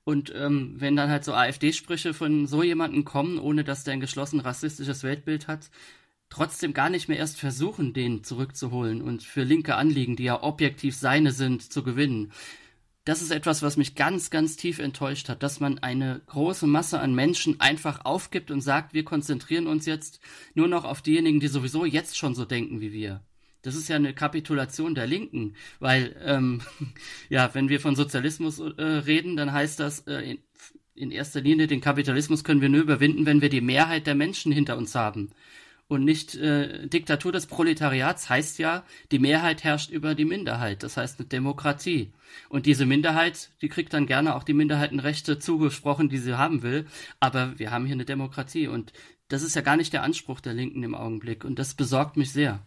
Und ähm, wenn dann halt so AfD-Sprüche von so jemanden kommen, ohne dass der ein geschlossen rassistisches Weltbild hat, trotzdem gar nicht mehr erst versuchen, den zurückzuholen und für linke Anliegen, die ja objektiv seine sind, zu gewinnen das ist etwas, was mich ganz, ganz tief enttäuscht hat, dass man eine große Masse an Menschen einfach aufgibt und sagt, wir konzentrieren uns jetzt nur noch auf diejenigen, die sowieso jetzt schon so denken wie wir. Das ist ja eine Kapitulation der Linken, weil ähm, ja, wenn wir von Sozialismus äh, reden, dann heißt das äh, in, in erster Linie, den Kapitalismus können wir nur überwinden, wenn wir die Mehrheit der Menschen hinter uns haben und nicht äh, Diktatur des Proletariats heißt ja, die Mehrheit herrscht über die Minderheit. Das heißt eine Demokratie. Und diese Minderheit, die kriegt dann gerne auch die Minderheitenrechte zugesprochen, die sie haben will. Aber wir haben hier eine Demokratie und das ist ja gar nicht der Anspruch der Linken im Augenblick und das besorgt mich sehr.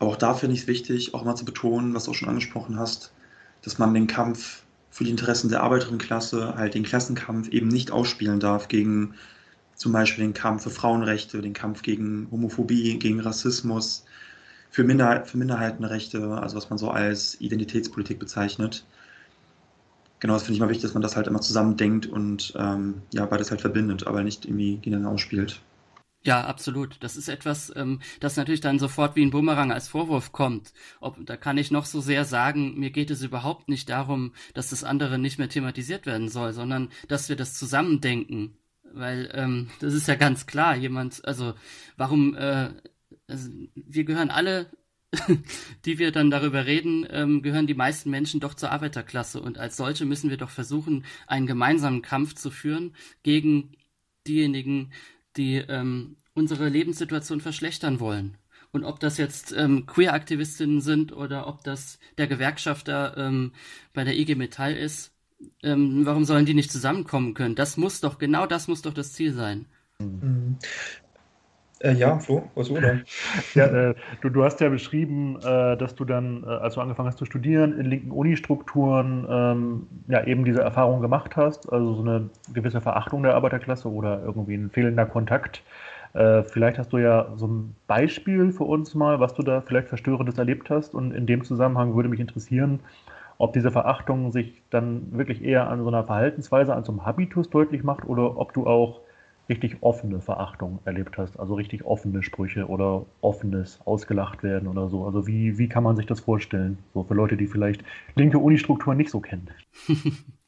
Aber auch da finde ich es wichtig, auch mal zu betonen, was du auch schon angesprochen hast, dass man den Kampf für die Interessen der Arbeiterinnenklasse halt den Klassenkampf eben nicht ausspielen darf gegen zum Beispiel den Kampf für Frauenrechte, den Kampf gegen Homophobie, gegen Rassismus, für, Minderheit, für Minderheitenrechte, also was man so als Identitätspolitik bezeichnet. Genau, das finde ich mal wichtig, dass man das halt immer zusammendenkt und ähm, ja, beides halt verbindet, aber nicht irgendwie gegeneinander ausspielt. Ja, absolut. Das ist etwas, ähm, das natürlich dann sofort wie ein Bumerang als Vorwurf kommt. Ob, da kann ich noch so sehr sagen, mir geht es überhaupt nicht darum, dass das andere nicht mehr thematisiert werden soll, sondern dass wir das zusammendenken. Weil ähm, das ist ja ganz klar, jemand, also warum, äh, also, wir gehören alle, die wir dann darüber reden, ähm, gehören die meisten Menschen doch zur Arbeiterklasse. Und als solche müssen wir doch versuchen, einen gemeinsamen Kampf zu führen gegen diejenigen, die ähm, unsere Lebenssituation verschlechtern wollen. Und ob das jetzt ähm, Queer-Aktivistinnen sind oder ob das der Gewerkschafter ähm, bei der IG Metall ist, ähm, warum sollen die nicht zusammenkommen können? Das muss doch, genau das muss doch das Ziel sein. Mhm. Äh, ja, Flo, was du oder? ja, äh, du, du hast ja beschrieben, äh, dass du dann, äh, als du angefangen hast zu studieren, in linken Unistrukturen ähm, ja eben diese Erfahrung gemacht hast, also so eine gewisse Verachtung der Arbeiterklasse oder irgendwie ein fehlender Kontakt. Äh, vielleicht hast du ja so ein Beispiel für uns mal, was du da vielleicht Verstörendes erlebt hast. Und in dem Zusammenhang würde mich interessieren, ob diese Verachtung sich dann wirklich eher an so einer Verhaltensweise, an so einem Habitus deutlich macht oder ob du auch richtig offene Verachtung erlebt hast, also richtig offene Sprüche oder offenes ausgelacht werden oder so. Also wie, wie kann man sich das vorstellen? So für Leute, die vielleicht linke Unistrukturen nicht so kennen.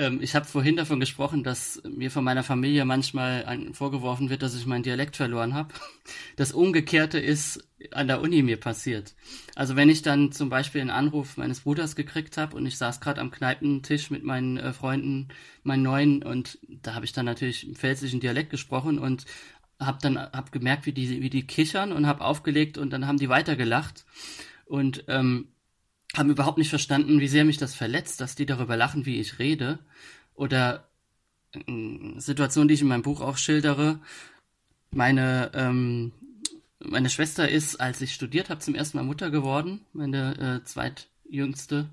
Ähm, ich habe vorhin davon gesprochen, dass mir von meiner Familie manchmal ein, vorgeworfen wird, dass ich meinen Dialekt verloren habe. Das Umgekehrte ist an der Uni mir passiert. Also wenn ich dann zum Beispiel einen Anruf meines Bruders gekriegt habe und ich saß gerade am Kneipentisch mit meinen äh, Freunden, meinen neuen, und da habe ich dann natürlich im pfälzischen Dialekt gesprochen und habe dann hab gemerkt, wie die, wie die kichern und habe aufgelegt und dann haben die weitergelacht. Und ähm, haben überhaupt nicht verstanden, wie sehr mich das verletzt, dass die darüber lachen, wie ich rede. Oder äh, Situation, die ich in meinem Buch auch schildere. Meine, ähm, meine Schwester ist, als ich studiert habe, zum ersten Mal Mutter geworden, meine äh, zweitjüngste.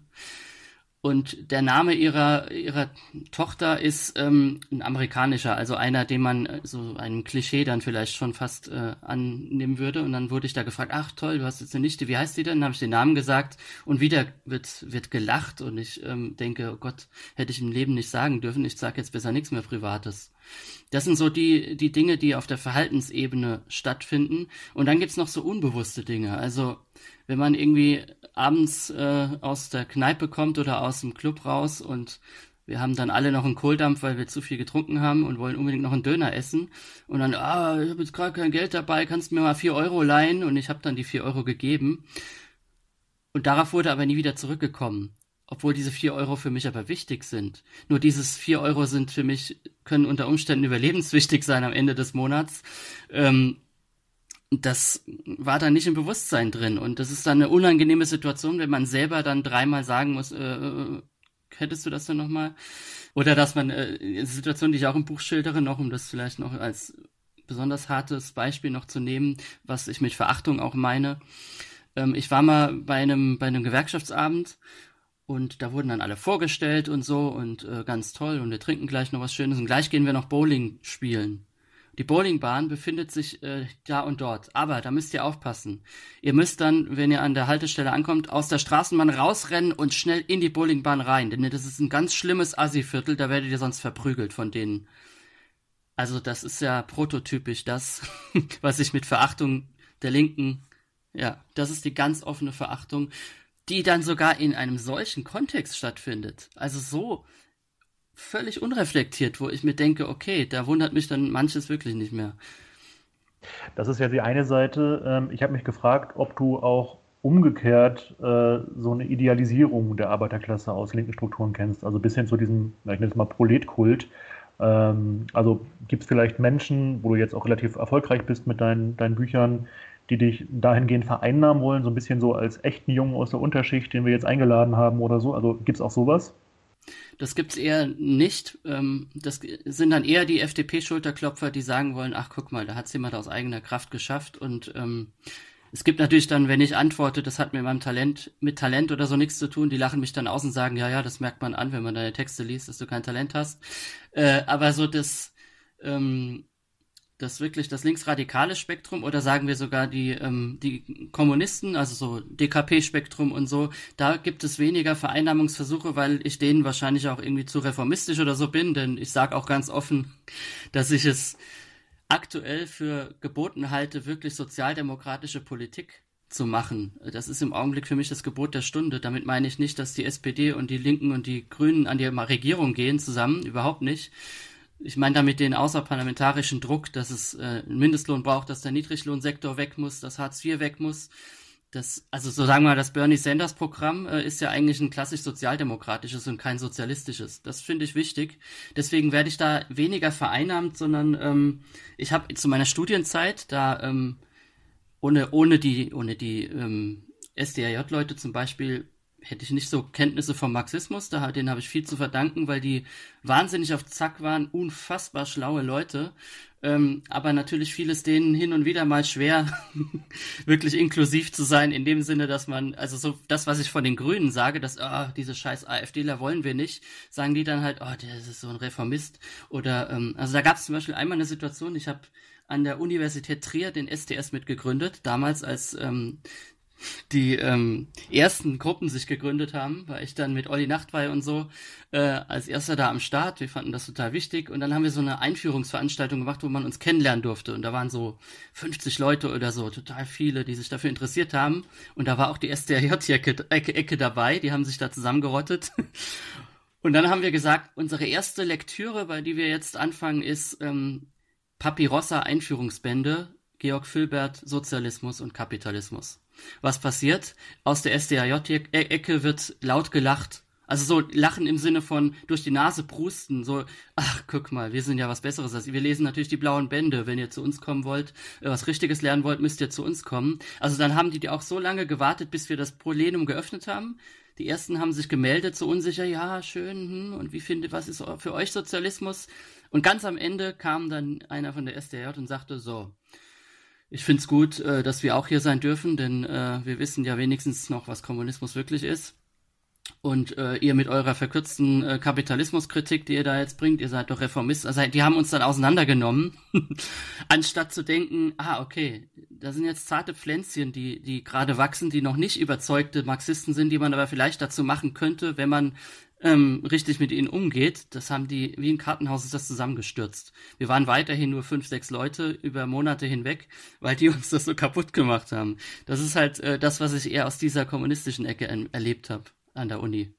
Und der Name ihrer, ihrer Tochter ist ähm, ein amerikanischer, also einer, den man äh, so einem Klischee dann vielleicht schon fast äh, annehmen würde. Und dann wurde ich da gefragt, ach toll, du hast jetzt eine Nichte, wie heißt die denn? Dann habe ich den Namen gesagt und wieder wird, wird gelacht und ich ähm, denke, oh Gott, hätte ich im Leben nicht sagen dürfen, ich sage jetzt besser nichts mehr Privates. Das sind so die, die Dinge, die auf der Verhaltensebene stattfinden. Und dann gibt's noch so unbewusste Dinge. Also wenn man irgendwie abends äh, aus der Kneipe kommt oder aus dem Club raus und wir haben dann alle noch einen Kohldampf, weil wir zu viel getrunken haben und wollen unbedingt noch einen Döner essen. Und dann, ah, ich habe jetzt gerade kein Geld dabei, kannst du mir mal vier Euro leihen? Und ich habe dann die vier Euro gegeben. Und darauf wurde aber nie wieder zurückgekommen. Obwohl diese vier Euro für mich aber wichtig sind. Nur dieses vier Euro sind für mich, können unter Umständen überlebenswichtig sein am Ende des Monats. Ähm, das war dann nicht im Bewusstsein drin. Und das ist dann eine unangenehme Situation, wenn man selber dann dreimal sagen muss, äh, äh hättest du das denn nochmal? Oder dass man, äh, Situation, die ich auch im Buch schildere, noch, um das vielleicht noch als besonders hartes Beispiel noch zu nehmen, was ich mit Verachtung auch meine. Ähm, ich war mal bei einem, bei einem Gewerkschaftsabend und da wurden dann alle vorgestellt und so und äh, ganz toll und wir trinken gleich noch was Schönes und gleich gehen wir noch Bowling spielen. Die Bowlingbahn befindet sich äh, da und dort. Aber da müsst ihr aufpassen. Ihr müsst dann, wenn ihr an der Haltestelle ankommt, aus der Straßenbahn rausrennen und schnell in die Bowlingbahn rein. Denn das ist ein ganz schlimmes Assi-Viertel, da werdet ihr sonst verprügelt von denen. Also das ist ja prototypisch das, was ich mit Verachtung der Linken, ja, das ist die ganz offene Verachtung, die dann sogar in einem solchen Kontext stattfindet. Also so völlig unreflektiert, wo ich mir denke, okay, da wundert mich dann manches wirklich nicht mehr. Das ist ja die eine Seite. Ähm, ich habe mich gefragt, ob du auch umgekehrt äh, so eine Idealisierung der Arbeiterklasse aus linken Strukturen kennst. Also bis hin zu diesem, ich nenne es mal Proletkult. Ähm, also gibt es vielleicht Menschen, wo du jetzt auch relativ erfolgreich bist mit deinen, deinen Büchern, die dich dahingehend vereinnahmen wollen, so ein bisschen so als echten Jungen aus der Unterschicht, den wir jetzt eingeladen haben oder so. Also gibt es auch sowas? Das gibt's eher nicht. Ähm, das sind dann eher die FDP-Schulterklopfer, die sagen wollen, ach guck mal, da hat's jemand aus eigener Kraft geschafft und ähm, es gibt natürlich dann, wenn ich antworte, das hat mit meinem Talent, mit Talent oder so nichts zu tun, die lachen mich dann aus und sagen, ja, ja, das merkt man an, wenn man deine Texte liest, dass du kein Talent hast. Äh, aber so das, ähm, das wirklich das linksradikale Spektrum oder sagen wir sogar die, ähm, die Kommunisten, also so DKP-Spektrum und so, da gibt es weniger Vereinnahmungsversuche, weil ich denen wahrscheinlich auch irgendwie zu reformistisch oder so bin, denn ich sage auch ganz offen, dass ich es aktuell für geboten halte, wirklich sozialdemokratische Politik zu machen. Das ist im Augenblick für mich das Gebot der Stunde. Damit meine ich nicht, dass die SPD und die Linken und die Grünen an die Regierung gehen zusammen, überhaupt nicht. Ich meine damit den außerparlamentarischen Druck, dass es äh, einen Mindestlohn braucht, dass der Niedriglohnsektor weg muss, dass Hartz IV weg muss. Das, also so sagen wir mal, das Bernie Sanders Programm äh, ist ja eigentlich ein klassisch sozialdemokratisches und kein sozialistisches. Das finde ich wichtig. Deswegen werde ich da weniger vereinnahmt, sondern ähm, ich habe zu meiner Studienzeit da ähm, ohne ohne die ohne die ähm, SDRJ-Leute zum Beispiel hätte ich nicht so Kenntnisse vom Marxismus, da, denen habe ich viel zu verdanken, weil die wahnsinnig auf Zack waren, unfassbar schlaue Leute, ähm, aber natürlich fiel es denen hin und wieder mal schwer, wirklich inklusiv zu sein, in dem Sinne, dass man, also so das, was ich von den Grünen sage, dass, ah, diese scheiß AfDler wollen wir nicht, sagen die dann halt, oh, der ist so ein Reformist. Oder, ähm, also da gab es zum Beispiel einmal eine Situation, ich habe an der Universität Trier den STS mitgegründet, damals als ähm, die ähm, ersten Gruppen sich gegründet haben, war ich dann mit Olli Nachtwey und so äh, als erster da am Start. Wir fanden das total wichtig. Und dann haben wir so eine Einführungsveranstaltung gemacht, wo man uns kennenlernen durfte. Und da waren so 50 Leute oder so, total viele, die sich dafür interessiert haben. Und da war auch die SDRJ-Ecke Ecke, Ecke dabei, die haben sich da zusammengerottet. Und dann haben wir gesagt, unsere erste Lektüre, bei die wir jetzt anfangen, ist ähm, Papirossa Einführungsbände, Georg Filbert, Sozialismus und Kapitalismus. Was passiert? Aus der SDAJ-Ecke wird laut gelacht. Also so Lachen im Sinne von durch die Nase prusten, so, ach, guck mal, wir sind ja was Besseres als Wir lesen natürlich die blauen Bände. Wenn ihr zu uns kommen wollt, äh, was Richtiges lernen wollt, müsst ihr zu uns kommen. Also dann haben die auch so lange gewartet, bis wir das Plenum geöffnet haben. Die ersten haben sich gemeldet, so unsicher, ja, schön, hm, und wie findet, was ist für euch Sozialismus? Und ganz am Ende kam dann einer von der SDJ und sagte, so, ich finde es gut, äh, dass wir auch hier sein dürfen, denn äh, wir wissen ja wenigstens noch, was Kommunismus wirklich ist. Und äh, ihr mit eurer verkürzten äh, Kapitalismuskritik, die ihr da jetzt bringt, ihr seid doch Reformist, also die haben uns dann auseinandergenommen, anstatt zu denken, ah, okay, da sind jetzt zarte Pflänzchen, die, die gerade wachsen, die noch nicht überzeugte Marxisten sind, die man aber vielleicht dazu machen könnte, wenn man ähm, richtig mit ihnen umgeht, das haben die, wie ein Kartenhaus ist das zusammengestürzt. Wir waren weiterhin nur fünf, sechs Leute über Monate hinweg, weil die uns das so kaputt gemacht haben. Das ist halt äh, das, was ich eher aus dieser kommunistischen Ecke erlebt habe an der Uni.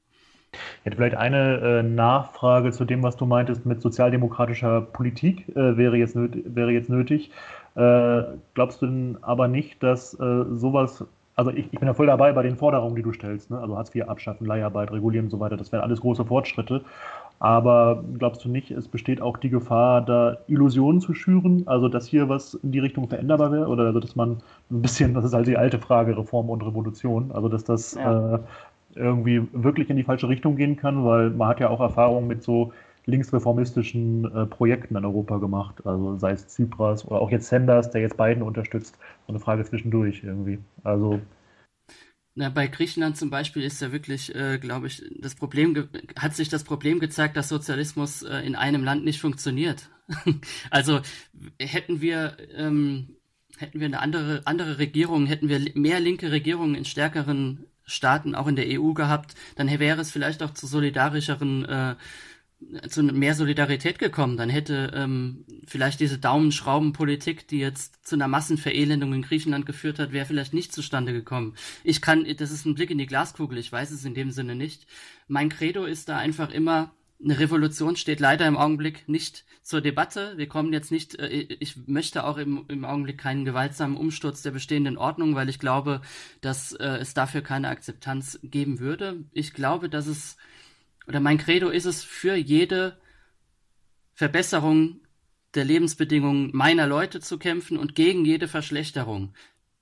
Ich hätte vielleicht eine äh, Nachfrage zu dem, was du meintest mit sozialdemokratischer Politik, äh, wäre, jetzt wäre jetzt nötig. Äh, glaubst du denn aber nicht, dass äh, sowas also ich, ich, bin ja voll dabei bei den Forderungen, die du stellst. Ne? Also Hartz IV abschaffen, Leiharbeit regulieren und so weiter. Das wären alles große Fortschritte. Aber glaubst du nicht, es besteht auch die Gefahr, da Illusionen zu schüren? Also dass hier was in die Richtung veränderbar wäre? Oder also dass man ein bisschen, das ist halt die alte Frage, Reform und Revolution. Also dass das ja. äh, irgendwie wirklich in die falsche Richtung gehen kann, weil man hat ja auch Erfahrungen mit so linksreformistischen äh, Projekten in Europa gemacht. Also sei es Tsipras oder auch jetzt Sanders, der jetzt beiden unterstützt. So eine Frage zwischendurch irgendwie. Also na, bei Griechenland zum Beispiel ist ja wirklich, äh, glaube ich, das Problem, hat sich das Problem gezeigt, dass Sozialismus äh, in einem Land nicht funktioniert. also hätten wir, ähm, hätten wir eine andere, andere Regierung, hätten wir mehr linke Regierungen in stärkeren Staaten, auch in der EU gehabt, dann wäre es vielleicht auch zu solidarischeren äh, zu mehr Solidarität gekommen. Dann hätte ähm, vielleicht diese Daumenschraubenpolitik, die jetzt zu einer Massenverelendung in Griechenland geführt hat, wäre vielleicht nicht zustande gekommen. Ich kann, das ist ein Blick in die Glaskugel, ich weiß es in dem Sinne nicht. Mein Credo ist da einfach immer, eine Revolution steht leider im Augenblick nicht zur Debatte. Wir kommen jetzt nicht, äh, ich möchte auch im, im Augenblick keinen gewaltsamen Umsturz der bestehenden Ordnung, weil ich glaube, dass äh, es dafür keine Akzeptanz geben würde. Ich glaube, dass es oder mein Credo ist es, für jede Verbesserung der Lebensbedingungen meiner Leute zu kämpfen und gegen jede Verschlechterung.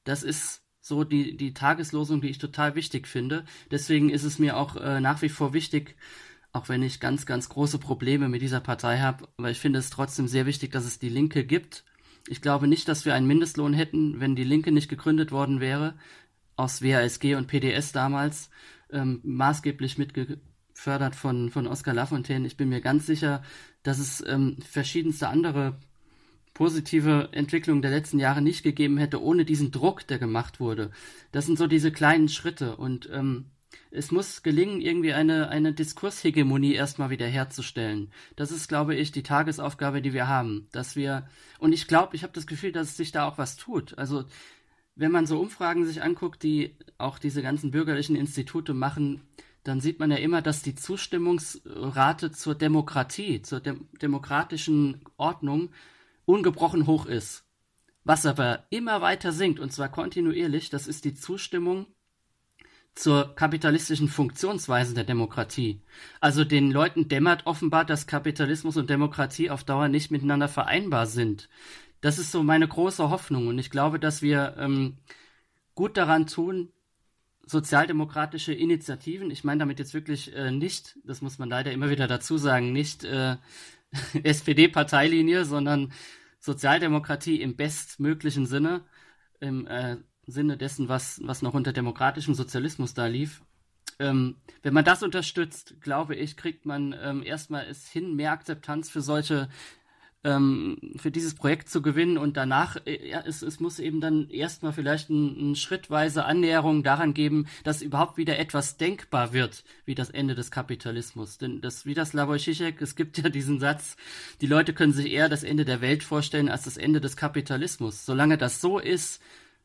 Das ist so die, die Tageslosung, die ich total wichtig finde. Deswegen ist es mir auch äh, nach wie vor wichtig, auch wenn ich ganz, ganz große Probleme mit dieser Partei habe, aber ich finde es trotzdem sehr wichtig, dass es die Linke gibt Ich glaube nicht, dass wir einen Mindestlohn hätten, wenn die Linke nicht gegründet worden wäre, aus WASG und PDS damals, ähm, maßgeblich mitgefördert von, von Oskar Lafontaine. Ich bin mir ganz sicher, dass es ähm, verschiedenste andere positive Entwicklungen der letzten Jahre nicht gegeben hätte, ohne diesen Druck, der gemacht wurde. Das sind so diese kleinen Schritte und ähm, es muss gelingen, irgendwie eine, eine Diskurshegemonie erstmal wieder herzustellen. Das ist, glaube ich, die Tagesaufgabe, die wir haben. Dass wir, und ich glaube, ich habe das Gefühl, dass sich da auch was tut. Also, wenn man so Umfragen sich anguckt, die auch diese ganzen bürgerlichen Institute machen, dann sieht man ja immer, dass die Zustimmungsrate zur Demokratie, zur de demokratischen Ordnung ungebrochen hoch ist. Was aber immer weiter sinkt, und zwar kontinuierlich, das ist die Zustimmung zur kapitalistischen Funktionsweise der Demokratie. Also den Leuten dämmert offenbar, dass Kapitalismus und Demokratie auf Dauer nicht miteinander vereinbar sind. Das ist so meine große Hoffnung und ich glaube, dass wir ähm, gut daran tun, sozialdemokratische Initiativen, ich meine damit jetzt wirklich äh, nicht, das muss man leider immer wieder dazu sagen, nicht äh, SPD-Parteilinie, sondern Sozialdemokratie im bestmöglichen Sinne, im äh, Sinne dessen, was, was noch unter demokratischem Sozialismus da lief. Ähm, wenn man das unterstützt, glaube ich, kriegt man ähm, erstmal es hin, mehr Akzeptanz für solche ähm, für dieses Projekt zu gewinnen und danach, äh, es, es muss eben dann erstmal vielleicht eine ein schrittweise Annäherung daran geben, dass überhaupt wieder etwas denkbar wird, wie das Ende des Kapitalismus. Denn das, wie das Slavoj Žižek, es gibt ja diesen Satz, die Leute können sich eher das Ende der Welt vorstellen als das Ende des Kapitalismus. Solange das so ist,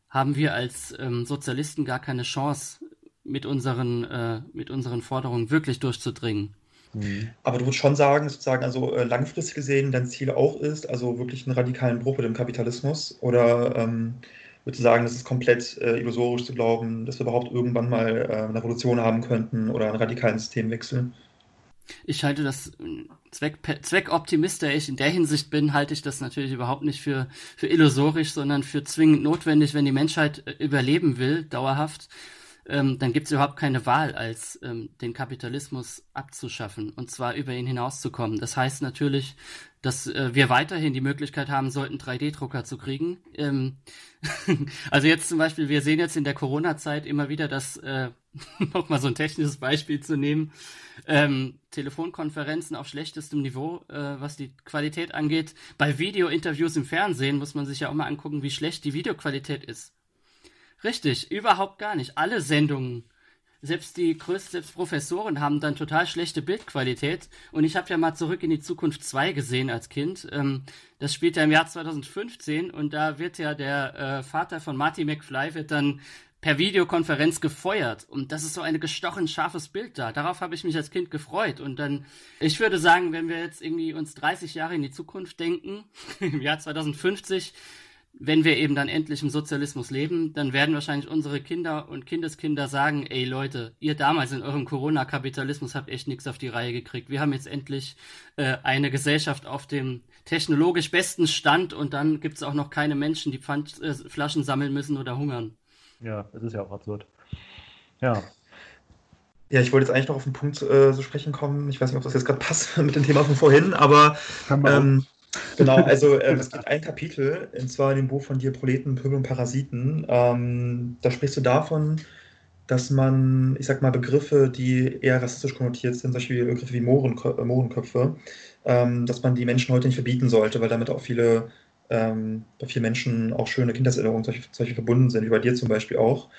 haben wir als ähm, Sozialisten gar keine Chance, mit unseren, äh, mit unseren Forderungen wirklich durchzudringen. Mhm. Aber du würdest schon sagen, sozusagen, also äh, langfristig gesehen dein Ziel auch ist, also wirklich einen radikalen Bruch mit dem Kapitalismus? Oder ähm, würdest du sagen, das ist komplett äh, illusorisch zu glauben, dass wir überhaupt irgendwann mal äh, eine Revolution haben könnten oder einen radikalen Systemwechsel? Ich halte das äh, Zweck, Zweckoptimist, der ich in der Hinsicht bin, halte ich das natürlich überhaupt nicht für, für illusorisch, sondern für zwingend notwendig, wenn die Menschheit äh, überleben will, dauerhaft ähm, dann gibt es überhaupt keine Wahl, als ähm, den Kapitalismus abzuschaffen und zwar über ihn hinauszukommen. Das heißt natürlich, dass äh, wir weiterhin die Möglichkeit haben sollten, 3D-Drucker zu kriegen. Ähm, also jetzt zum Beispiel, wir sehen jetzt in der Corona-Zeit immer wieder, dass, äh, noch so ein technisches Beispiel zu nehmen, ähm, Telefonkonferenzen auf schlechtestem Niveau, äh, was die Qualität angeht. Bei Videointerviews im Fernsehen muss man sich ja auch mal angucken, wie schlecht die Videoqualität ist. Richtig, überhaupt gar nicht. Alle Sendungen, selbst die größten, selbst Professoren haben dann total schlechte Bildqualität. Und ich habe ja mal zurück in die Zukunft 2 gesehen als Kind. Ähm, das spielt ja im Jahr 2015 und da wird ja der äh, Vater von Marty McFly wird dann per Videokonferenz gefeuert. Und das ist so ein gestochen scharfes Bild da. Darauf habe ich mich als Kind gefreut. Und dann, ich würde sagen, wenn wir jetzt irgendwie uns 30 Jahre in die Zukunft denken, im Jahr 2050, wenn wir eben dann endlich im Sozialismus leben, dann werden wahrscheinlich unsere Kinder und Kindeskinder sagen, ey Leute, ihr damals in eurem Corona-Kapitalismus habt echt nichts auf die Reihe gekriegt. Wir haben jetzt endlich äh, eine Gesellschaft auf dem technologisch besten Stand und dann gibt es auch noch keine Menschen, die Pfandflaschen äh, sammeln müssen oder hungern. Ja, das ist ja auch absurd. Ja. Ja, ich wollte jetzt eigentlich noch auf den Punkt äh, zu sprechen kommen. Ich weiß nicht, ob das jetzt gerade passt mit dem Thema von vorhin, aber ähm, Genau, also äh, es gibt ein Kapitel, und zwar in dem Buch von dir, Proleten, Pöbel und Parasiten. Ähm, da sprichst du davon, dass man, ich sag mal, Begriffe, die eher rassistisch konnotiert sind, zum Beispiel Begriffe wie Mohrenkö Mohrenköpfe, ähm, dass man die Menschen heute nicht verbieten sollte, weil damit auch viele, ähm, bei vielen Menschen auch schöne Kindheitserinnerungen solche, solche verbunden sind, wie bei dir zum Beispiel auch.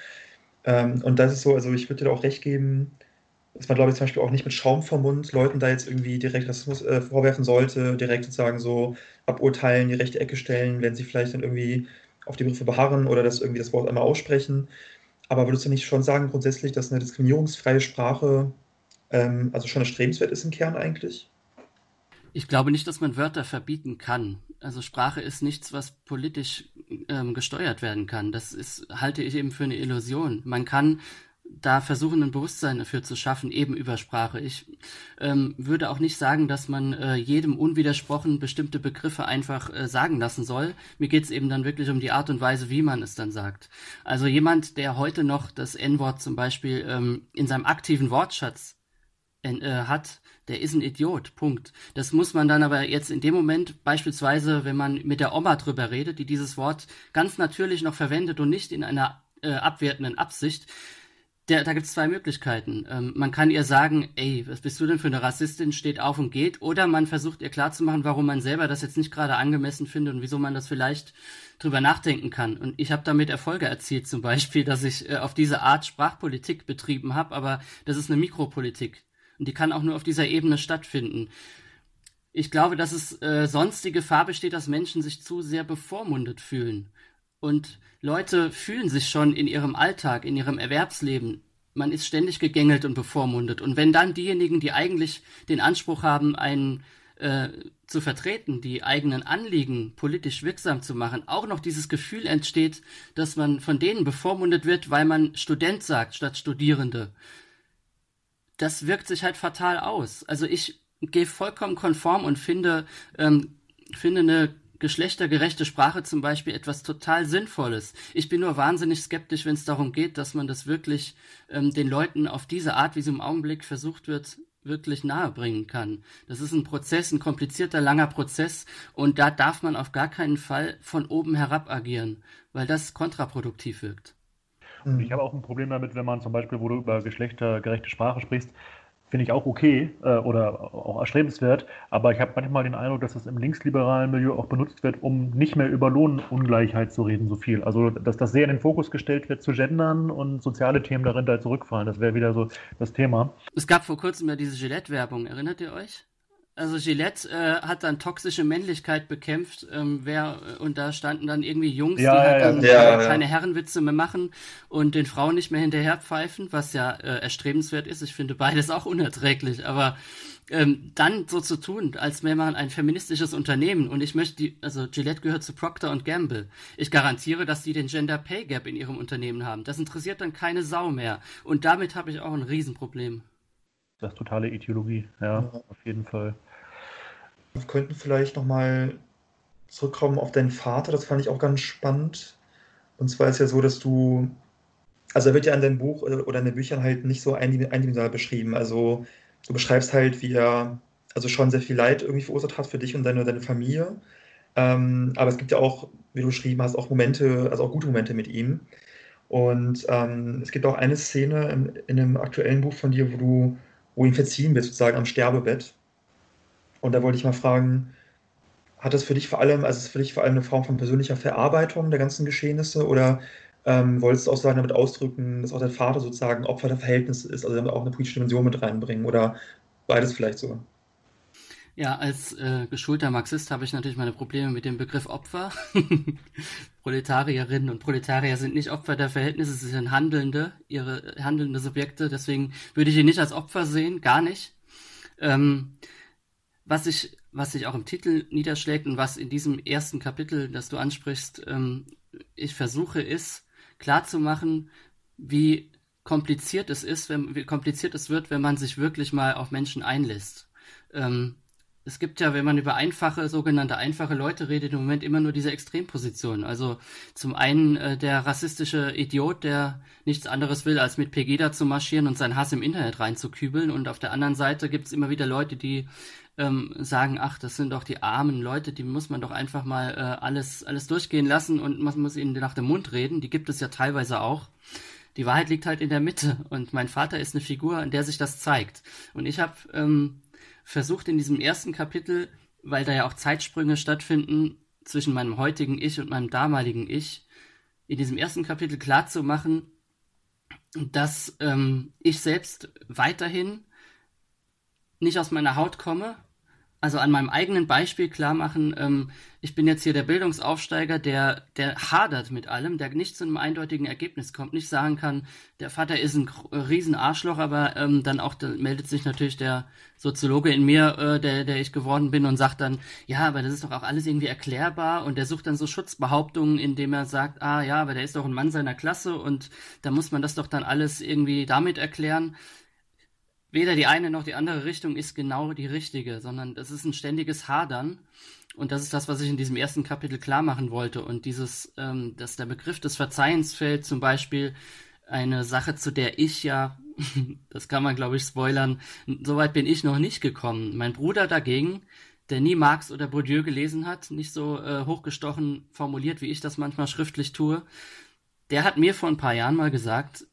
Ähm, und das ist so, also ich würde dir auch recht geben, dass man, glaube ich, zum Beispiel auch nicht mit Schaum vom Mund Leuten da jetzt irgendwie direkt Rassismus äh, vorwerfen sollte, direkt sozusagen so aburteilen, die rechte Ecke stellen, wenn sie vielleicht dann irgendwie auf die Begriffe beharren oder das irgendwie das Wort einmal aussprechen. Aber würdest du nicht schon sagen, grundsätzlich, dass eine diskriminierungsfreie Sprache ähm, also schon erstrebenswert ist im Kern eigentlich? Ich glaube nicht, dass man Wörter verbieten kann. Also Sprache ist nichts, was politisch ähm, gesteuert werden kann. Das ist, halte ich eben für eine Illusion. Man kann da versuchen, ein Bewusstsein dafür zu schaffen, eben über Sprache. Ich ähm, würde auch nicht sagen, dass man äh, jedem unwidersprochen bestimmte Begriffe einfach äh, sagen lassen soll. Mir geht es eben dann wirklich um die Art und Weise, wie man es dann sagt. Also jemand, der heute noch das N-Wort zum Beispiel ähm, in seinem aktiven Wortschatz äh, hat, der ist ein Idiot. Punkt. Das muss man dann aber jetzt in dem Moment, beispielsweise, wenn man mit der Oma drüber redet, die dieses Wort ganz natürlich noch verwendet und nicht in einer äh, abwertenden Absicht, der, da gibt es zwei Möglichkeiten. Ähm, man kann ihr sagen, ey, was bist du denn für eine Rassistin, steht auf und geht, oder man versucht ihr klarzumachen, warum man selber das jetzt nicht gerade angemessen findet und wieso man das vielleicht drüber nachdenken kann. Und ich habe damit Erfolge erzielt, zum Beispiel, dass ich äh, auf diese Art Sprachpolitik betrieben habe, aber das ist eine Mikropolitik. Und die kann auch nur auf dieser Ebene stattfinden. Ich glaube, dass es äh, sonst die Gefahr besteht, dass Menschen sich zu sehr bevormundet fühlen. Und Leute fühlen sich schon in ihrem Alltag, in ihrem Erwerbsleben. Man ist ständig gegängelt und bevormundet. Und wenn dann diejenigen, die eigentlich den Anspruch haben, einen äh, zu vertreten, die eigenen Anliegen politisch wirksam zu machen, auch noch dieses Gefühl entsteht, dass man von denen bevormundet wird, weil man Student sagt statt Studierende. Das wirkt sich halt fatal aus. Also ich gehe vollkommen konform und finde, ähm, finde eine geschlechtergerechte Sprache zum Beispiel etwas total Sinnvolles. Ich bin nur wahnsinnig skeptisch, wenn es darum geht, dass man das wirklich ähm, den Leuten auf diese Art, wie es im Augenblick versucht wird, wirklich nahebringen kann. Das ist ein Prozess, ein komplizierter, langer Prozess und da darf man auf gar keinen Fall von oben herab agieren, weil das kontraproduktiv wirkt. Ich habe auch ein Problem damit, wenn man zum Beispiel, wo du über geschlechtergerechte Sprache sprichst, finde ich auch okay äh, oder auch erstrebenswert, aber ich habe manchmal den Eindruck, dass das im linksliberalen Milieu auch benutzt wird, um nicht mehr über Lohnungleichheit zu reden, so viel. Also, dass das sehr in den Fokus gestellt wird zu gendern und soziale Themen darin da zurückfallen. Das wäre wieder so das Thema. Es gab vor kurzem ja diese Gillette-Werbung, erinnert ihr euch? Also Gillette äh, hat dann toxische Männlichkeit bekämpft, ähm, wer, und da standen dann irgendwie Jungs, ja, die halt ja, dann ja, äh, keine Herrenwitze mehr machen und den Frauen nicht mehr hinterher pfeifen, was ja äh, erstrebenswert ist. Ich finde beides auch unerträglich, aber ähm, dann so zu tun, als wäre man ein feministisches Unternehmen und ich möchte die, also Gillette gehört zu Procter und Gamble. Ich garantiere, dass die den Gender Pay Gap in ihrem Unternehmen haben. Das interessiert dann keine Sau mehr und damit habe ich auch ein Riesenproblem. Das ist totale Ideologie, ja, Ja. auf jeden Fall. Wir könnten vielleicht nochmal zurückkommen auf deinen Vater, das fand ich auch ganz spannend. Und zwar ist ja so, dass du, also er wird ja in deinem Buch oder oder in den Büchern halt nicht so eindim- eindimensional beschrieben. Also du beschreibst halt, wie er also schon sehr viel Leid irgendwie verursacht hat für dich und deine, deine Familie. Ähm, aber es gibt ja auch, wie du beschrieben hast, auch Momente, also auch gute Momente mit ihm. Und ähm, es gibt auch eine Szene in, in einem aktuellen Buch von dir, wo du, wo ihm verziehen wird, sozusagen am Sterbebett. Und da wollte ich mal fragen, hat das für dich vor allem, also ist für dich vor allem eine Form von persönlicher Verarbeitung der ganzen Geschehnisse oder ähm, wolltest du auch sagen, damit ausdrücken, dass auch dein Vater sozusagen Opfer der Verhältnisse ist, also damit auch eine politische Dimension mit reinbringen oder beides vielleicht sogar? Ja, als äh, geschulter Marxist habe ich natürlich meine Probleme mit dem Begriff Opfer. Proletarierinnen und Proletarier sind nicht Opfer der Verhältnisse, sie sind Handelnde, ihre handelnde Subjekte. Deswegen würde ich ihn nicht als Opfer sehen, gar nicht. Ähm, was sich was sich auch im Titel niederschlägt und was in diesem ersten Kapitel, das du ansprichst, ähm, ich versuche, ist klarzumachen, wie kompliziert es ist, wenn, wie kompliziert es wird, wenn man sich wirklich mal auf Menschen einlässt. Ähm, es gibt ja, wenn man über einfache, sogenannte einfache Leute redet, im Moment immer nur diese Extrempositionen. Also zum einen äh, der rassistische Idiot, der nichts anderes will, als mit Pegida zu marschieren und seinen Hass im Internet reinzukübeln. Und auf der anderen Seite gibt es immer wieder Leute, die ähm, sagen, ach, das sind doch die armen Leute, die muss man doch einfach mal äh, alles, alles durchgehen lassen und man muss ihnen nach dem Mund reden. Die gibt es ja teilweise auch. Die Wahrheit liegt halt in der Mitte und mein Vater ist eine Figur, in der sich das zeigt. Und ich habe ähm, versucht in diesem ersten Kapitel, weil da ja auch Zeitsprünge stattfinden zwischen meinem heutigen Ich und meinem damaligen Ich, in diesem ersten Kapitel klarzumachen, dass ähm, ich selbst weiterhin nicht aus meiner Haut komme. Also an meinem eigenen Beispiel klar machen, ähm, ich bin jetzt hier der Bildungsaufsteiger, der, der hadert mit allem, der nicht zu einem eindeutigen Ergebnis kommt, nicht sagen kann, der Vater ist ein riesen Arschloch, aber ähm, dann auch da meldet sich natürlich der Soziologe in mir, äh, der, der ich geworden bin und sagt dann, ja, aber das ist doch auch alles irgendwie erklärbar und der sucht dann so Schutzbehauptungen, indem er sagt, ah ja, aber der ist doch ein Mann seiner Klasse und da muss man das doch dann alles irgendwie damit erklären weder die eine noch die andere Richtung ist genau die richtige, sondern das ist ein ständiges Hadern. Und das ist das, was ich in diesem ersten Kapitel klar machen wollte. Und dieses, ähm, dass der Begriff des Verzeihens fällt, zum Beispiel eine Sache, zu der ich ja das kann man, glaube ich, spoilern. Soweit bin ich noch nicht gekommen. Mein Bruder dagegen, der nie Marx oder Bourdieu gelesen hat, nicht so äh, hochgestochen formuliert, wie ich das manchmal schriftlich tue, der hat mir vor ein paar Jahren mal gesagt,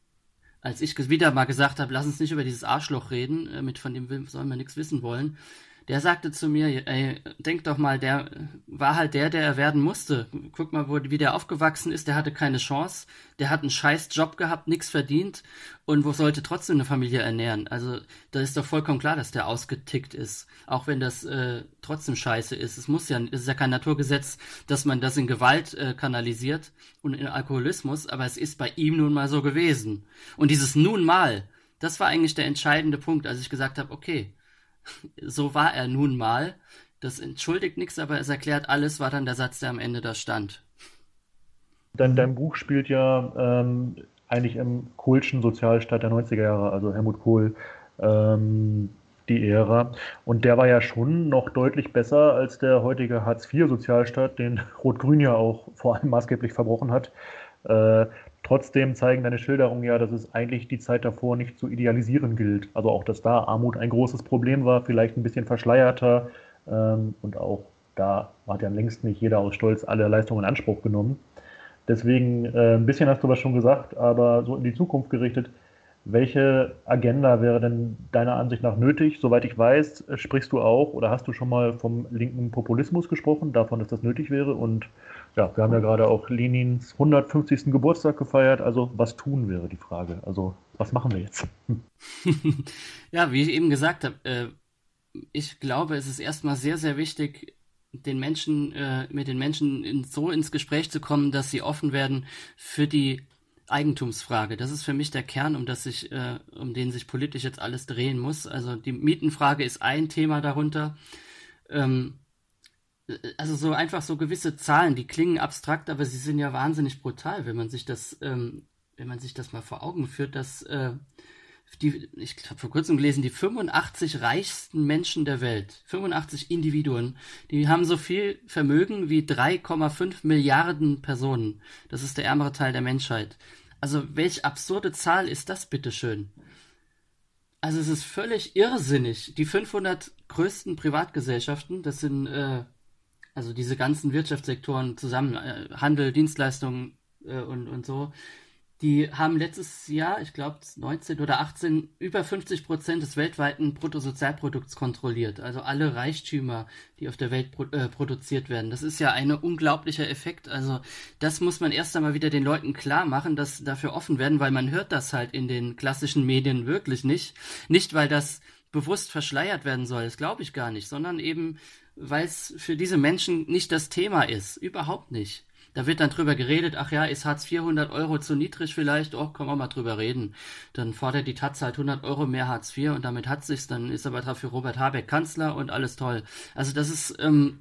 als ich wieder mal gesagt habe, lass uns nicht über dieses Arschloch reden, äh, mit von dem sollen wir nichts wissen wollen, der sagte zu mir, ey, denk doch mal, der war halt der, der er werden musste. Guck mal, wo, wie der aufgewachsen ist, der hatte keine Chance, der hat einen scheiß Job gehabt, nichts verdient und wo sollte trotzdem eine Familie ernähren. Also da ist doch vollkommen klar, dass der ausgetickt ist, auch wenn das äh, trotzdem scheiße ist. Es muss ja, es ist ja kein Naturgesetz, dass man das in Gewalt äh, kanalisiert und in Alkoholismus, aber es ist bei ihm nun mal so gewesen. Und dieses nun mal, das war eigentlich der entscheidende Punkt, als ich gesagt habe, okay, so war er nun mal. Das entschuldigt nichts, aber es erklärt alles, war dann der Satz, der am Ende da stand. Dein, dein Buch spielt ja ähm, eigentlich im Kohlschen Sozialstaat der 90er Jahre, also Helmut Kohl, ähm, die Ära. Und der war ja schon noch deutlich besser als der heutige Hartz-IV-Sozialstaat, den Rot-Grün ja auch vor allem maßgeblich verbrochen hat. Äh, Trotzdem zeigen deine Schilderungen ja, dass es eigentlich die Zeit davor nicht zu idealisieren gilt. Also auch, dass da Armut ein großes Problem war, vielleicht ein bisschen verschleierter. Ähm, und auch da hat ja längst nicht jeder aus Stolz alle Leistungen in Anspruch genommen. Deswegen, äh, ein bisschen hast du was schon gesagt, aber so in die Zukunft gerichtet, welche Agenda wäre denn deiner Ansicht nach nötig? Soweit ich weiß, sprichst du auch oder hast du schon mal vom linken Populismus gesprochen, davon, dass das nötig wäre? Und ja, wir haben ja gerade auch Lenins 150. Geburtstag gefeiert. Also was tun wäre die Frage. Also was machen wir jetzt? ja, wie ich eben gesagt habe, äh, ich glaube, es ist erstmal sehr, sehr wichtig, den Menschen, äh, mit den Menschen in, so ins Gespräch zu kommen, dass sie offen werden für die Eigentumsfrage. Das ist für mich der Kern, um das sich, äh, um den sich politisch jetzt alles drehen muss. Also die Mietenfrage ist ein Thema darunter. Ähm, also so einfach so gewisse Zahlen, die klingen abstrakt, aber sie sind ja wahnsinnig brutal, wenn man sich das, ähm, wenn man sich das mal vor Augen führt, dass äh, die, ich habe vor kurzem gelesen, die 85 reichsten Menschen der Welt, 85 Individuen, die haben so viel Vermögen wie 3,5 Milliarden Personen. Das ist der ärmere Teil der Menschheit. Also welch absurde Zahl ist das bitteschön? Also es ist völlig irrsinnig. Die 500 größten Privatgesellschaften, das sind äh, also diese ganzen Wirtschaftssektoren zusammen, äh, Handel, Dienstleistungen äh, und, und so, die haben letztes Jahr, ich glaube 19 oder 18, über 50 Prozent des weltweiten Bruttosozialprodukts kontrolliert. Also alle Reichtümer, die auf der Welt pro, äh, produziert werden. Das ist ja ein unglaublicher Effekt. Also das muss man erst einmal wieder den Leuten klar machen, dass dafür offen werden, weil man hört das halt in den klassischen Medien wirklich nicht. Nicht, weil das bewusst verschleiert werden soll, das glaube ich gar nicht, sondern eben, weil es für diese Menschen nicht das Thema ist. Überhaupt nicht. Da wird dann drüber geredet, ach ja, ist Hartz 400 Euro zu niedrig vielleicht? Oh, können wir mal drüber reden. Dann fordert die Taz halt 100 Euro mehr Hartz IV und damit hat sich's. Dann ist aber dafür Robert Habeck Kanzler und alles toll. Also das ist, ähm,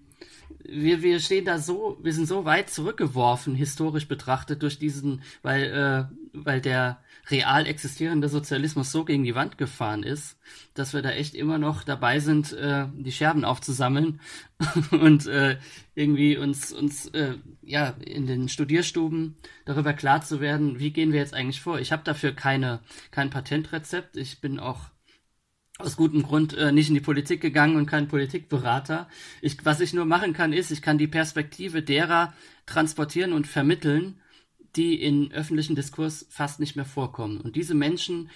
wir, wir stehen da so, wir sind so weit zurückgeworfen, historisch betrachtet, durch diesen, weil, äh, weil der real existierende Sozialismus so gegen die Wand gefahren ist, dass wir da echt immer noch dabei sind, äh, die Scherben aufzusammeln und äh, irgendwie uns, uns äh, ja, in den Studierstuben darüber klar zu werden, wie gehen wir jetzt eigentlich vor. Ich habe dafür keine, kein Patentrezept. Ich bin auch aus gutem Grund äh, nicht in die Politik gegangen und kein Politikberater. Ich, was ich nur machen kann, ist, ich kann die Perspektive derer transportieren und vermitteln, die in öffentlichen Diskurs fast nicht mehr vorkommen. Und diese Menschen,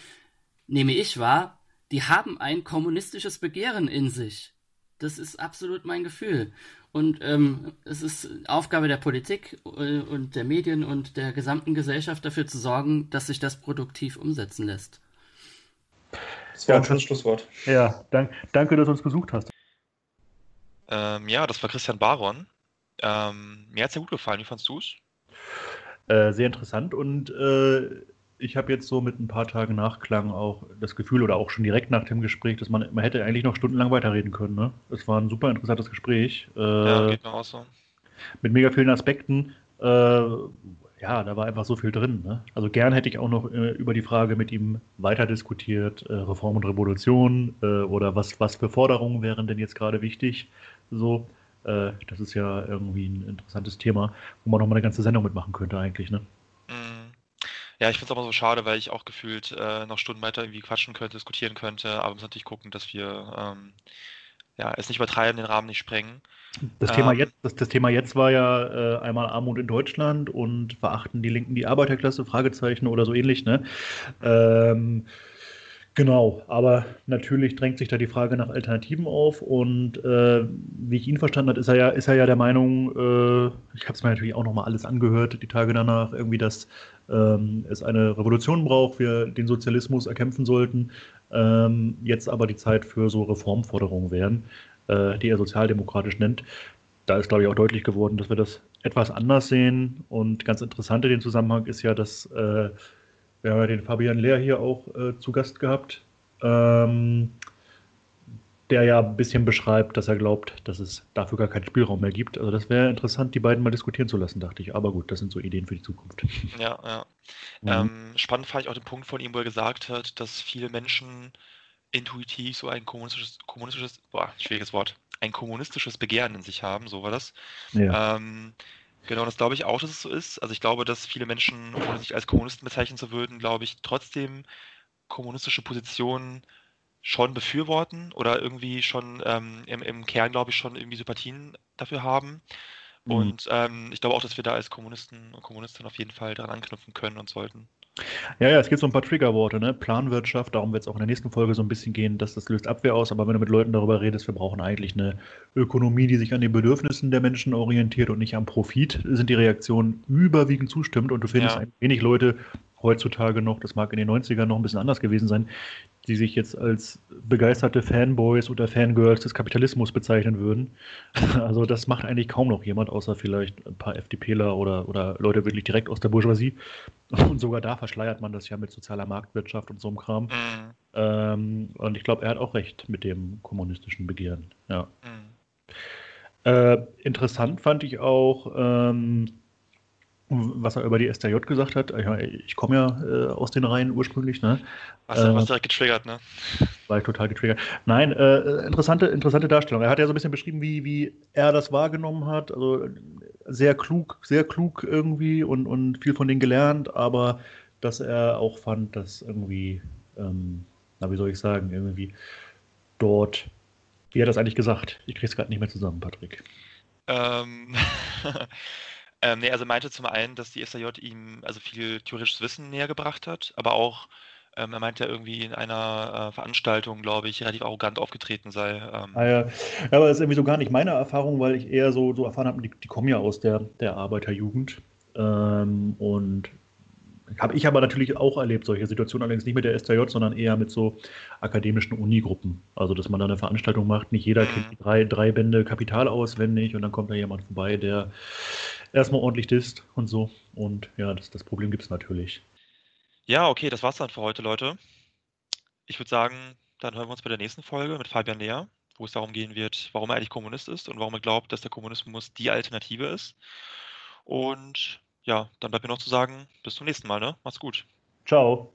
nehme ich wahr, die haben ein kommunistisches Begehren in sich. Das ist absolut mein Gefühl. Und ähm, es ist Aufgabe der Politik äh, und der Medien und der gesamten Gesellschaft dafür zu sorgen, dass sich das produktiv umsetzen lässt. Das war ein schönes Schlusswort. Ja, dank, danke, dass du uns besucht hast. Ähm, ja, das war Christian Baron. Ähm, mir hat es sehr gut gefallen. Wie fandest du es? Äh, sehr interessant und äh, ich habe jetzt so mit ein paar Tagen Nachklang auch das Gefühl oder auch schon direkt nach dem Gespräch, dass man, man hätte eigentlich noch stundenlang weiterreden können. Ne? Es war ein super interessantes Gespräch. Äh, ja, geht mir auch so. Mit mega vielen Aspekten. Äh, ja, da war einfach so viel drin. Ne? Also gern hätte ich auch noch äh, über die Frage mit ihm weiter diskutiert, äh, Reform und Revolution oder was, was für Forderungen wären denn jetzt gerade wichtig. So. Äh, das ist ja irgendwie ein interessantes Thema, wo man noch mal eine ganze Sendung mitmachen könnte eigentlich, ne? Mhm. Ja, ich finde es auch immer so schade, weil ich auch gefühlt äh, noch Stunden weiter irgendwie quatschen könnte, diskutieren könnte, aber wir müssen natürlich gucken, dass wir ähm, ja, es nicht übertreiben, den Rahmen nicht sprengen. Das, ähm, Thema, jetzt, das, das, Thema jetzt war ja äh, einmal Armut in Deutschland und verachten die Linken die Arbeiterklasse, Fragezeichen oder so ähnlich. Ne? Ähm, Genau, aber natürlich drängt sich da die Frage nach Alternativen auf und äh, wie ich ihn verstanden habe, ist er ja, ist er ja der Meinung, äh, ich habe es mir natürlich auch nochmal alles angehört, die Tage danach, irgendwie, dass ähm, es eine Revolution braucht, wir den Sozialismus erkämpfen sollten, ähm, jetzt aber die Zeit für so Reformforderungen wären, äh, die er sozialdemokratisch nennt. Da ist, glaube ich, auch deutlich geworden, dass wir das etwas anders sehen und ganz interessant in dem Zusammenhang ist ja, dass äh, wir haben ja den Fabian Lehr hier auch äh, zu Gast gehabt, ähm, der ja ein bisschen beschreibt, dass er glaubt, dass es dafür gar keinen Spielraum mehr gibt. Also das wäre interessant, die beiden mal diskutieren zu lassen, dachte ich. Aber gut, das sind so Ideen für die Zukunft. Ja, ja. Mhm. Ähm, spannend fand ich auch den Punkt von ihm, wo er gesagt hat, dass viele Menschen intuitiv so ein kommunistisches, kommunistisches, boah, schwieriges Wort, ein kommunistisches Begehren in sich haben, so war das. Ja. Ähm, Genau, das glaube ich auch, dass es so ist. Also ich glaube, dass viele Menschen, ohne sich als Kommunisten bezeichnen zu würden, glaube ich, trotzdem kommunistische Positionen schon befürworten oder irgendwie schon ähm, im, im Kern, glaube ich, schon irgendwie Sympathien dafür haben. Mhm. Und ähm, ich glaube auch, dass wir da als Kommunisten und Kommunistinnen auf jeden Fall daran anknüpfen können und sollten. Ja, ja, es gibt so ein paar Triggerworte, ne? Planwirtschaft, darum wird es auch in der nächsten Folge so ein bisschen gehen, dass das löst Abwehr aus, aber wenn du mit Leuten darüber redest, wir brauchen eigentlich eine Ökonomie, die sich an den Bedürfnissen der Menschen orientiert und nicht am Profit, sind die Reaktionen überwiegend zustimmt und du findest ja. wenig Leute, heutzutage noch, das mag in den 90ern noch ein bisschen anders gewesen sein, die sich jetzt als begeisterte Fanboys oder Fangirls des Kapitalismus bezeichnen würden. Also das macht eigentlich kaum noch jemand, außer vielleicht ein paar FDPler oder, oder Leute wirklich direkt aus der Bourgeoisie. Und sogar da verschleiert man das ja mit sozialer Marktwirtschaft und so einem Kram. Mhm. Ähm, und ich glaube, er hat auch recht mit dem kommunistischen Begehren. Ja. Mhm. Äh, interessant fand ich auch, ähm, was er über die STJ gesagt hat. Ich komme ja äh, aus den Reihen ursprünglich. Ne? Was, äh, was direkt getriggert, ne? War ich total getriggert. Nein, äh, interessante, interessante Darstellung. Er hat ja so ein bisschen beschrieben, wie, wie er das wahrgenommen hat. Also sehr klug, sehr klug irgendwie und, und viel von denen gelernt, aber dass er auch fand, dass irgendwie, ähm, na, wie soll ich sagen, irgendwie dort, wie hat er das eigentlich gesagt? Ich kriege es gerade nicht mehr zusammen, Patrick. Ähm. Ähm, ne, also er meinte zum einen, dass die SAJ ihm also viel theoretisches Wissen näher gebracht hat, aber auch, ähm, er meinte irgendwie in einer äh, Veranstaltung, glaube ich, relativ arrogant aufgetreten sei. Ähm. Ah, ja. ja, aber das ist irgendwie so gar nicht meine Erfahrung, weil ich eher so, so erfahren habe, die, die kommen ja aus der, der Arbeiterjugend. Ähm, und habe ich aber natürlich auch erlebt, solche Situationen, allerdings nicht mit der STJ, sondern eher mit so akademischen Unigruppen. Also, dass man da eine Veranstaltung macht, nicht jeder mhm. kennt die drei, drei Bände Kapital auswendig und dann kommt da jemand vorbei, der erstmal ordentlich disst und so. Und ja, das, das Problem gibt es natürlich. Ja, okay, das war's dann für heute, Leute. Ich würde sagen, dann hören wir uns bei der nächsten Folge mit Fabian näher, wo es darum gehen wird, warum er eigentlich Kommunist ist und warum er glaubt, dass der Kommunismus die Alternative ist. Und ja, dann bleibt mir noch zu sagen, bis zum nächsten Mal, ne? Macht's gut. Ciao.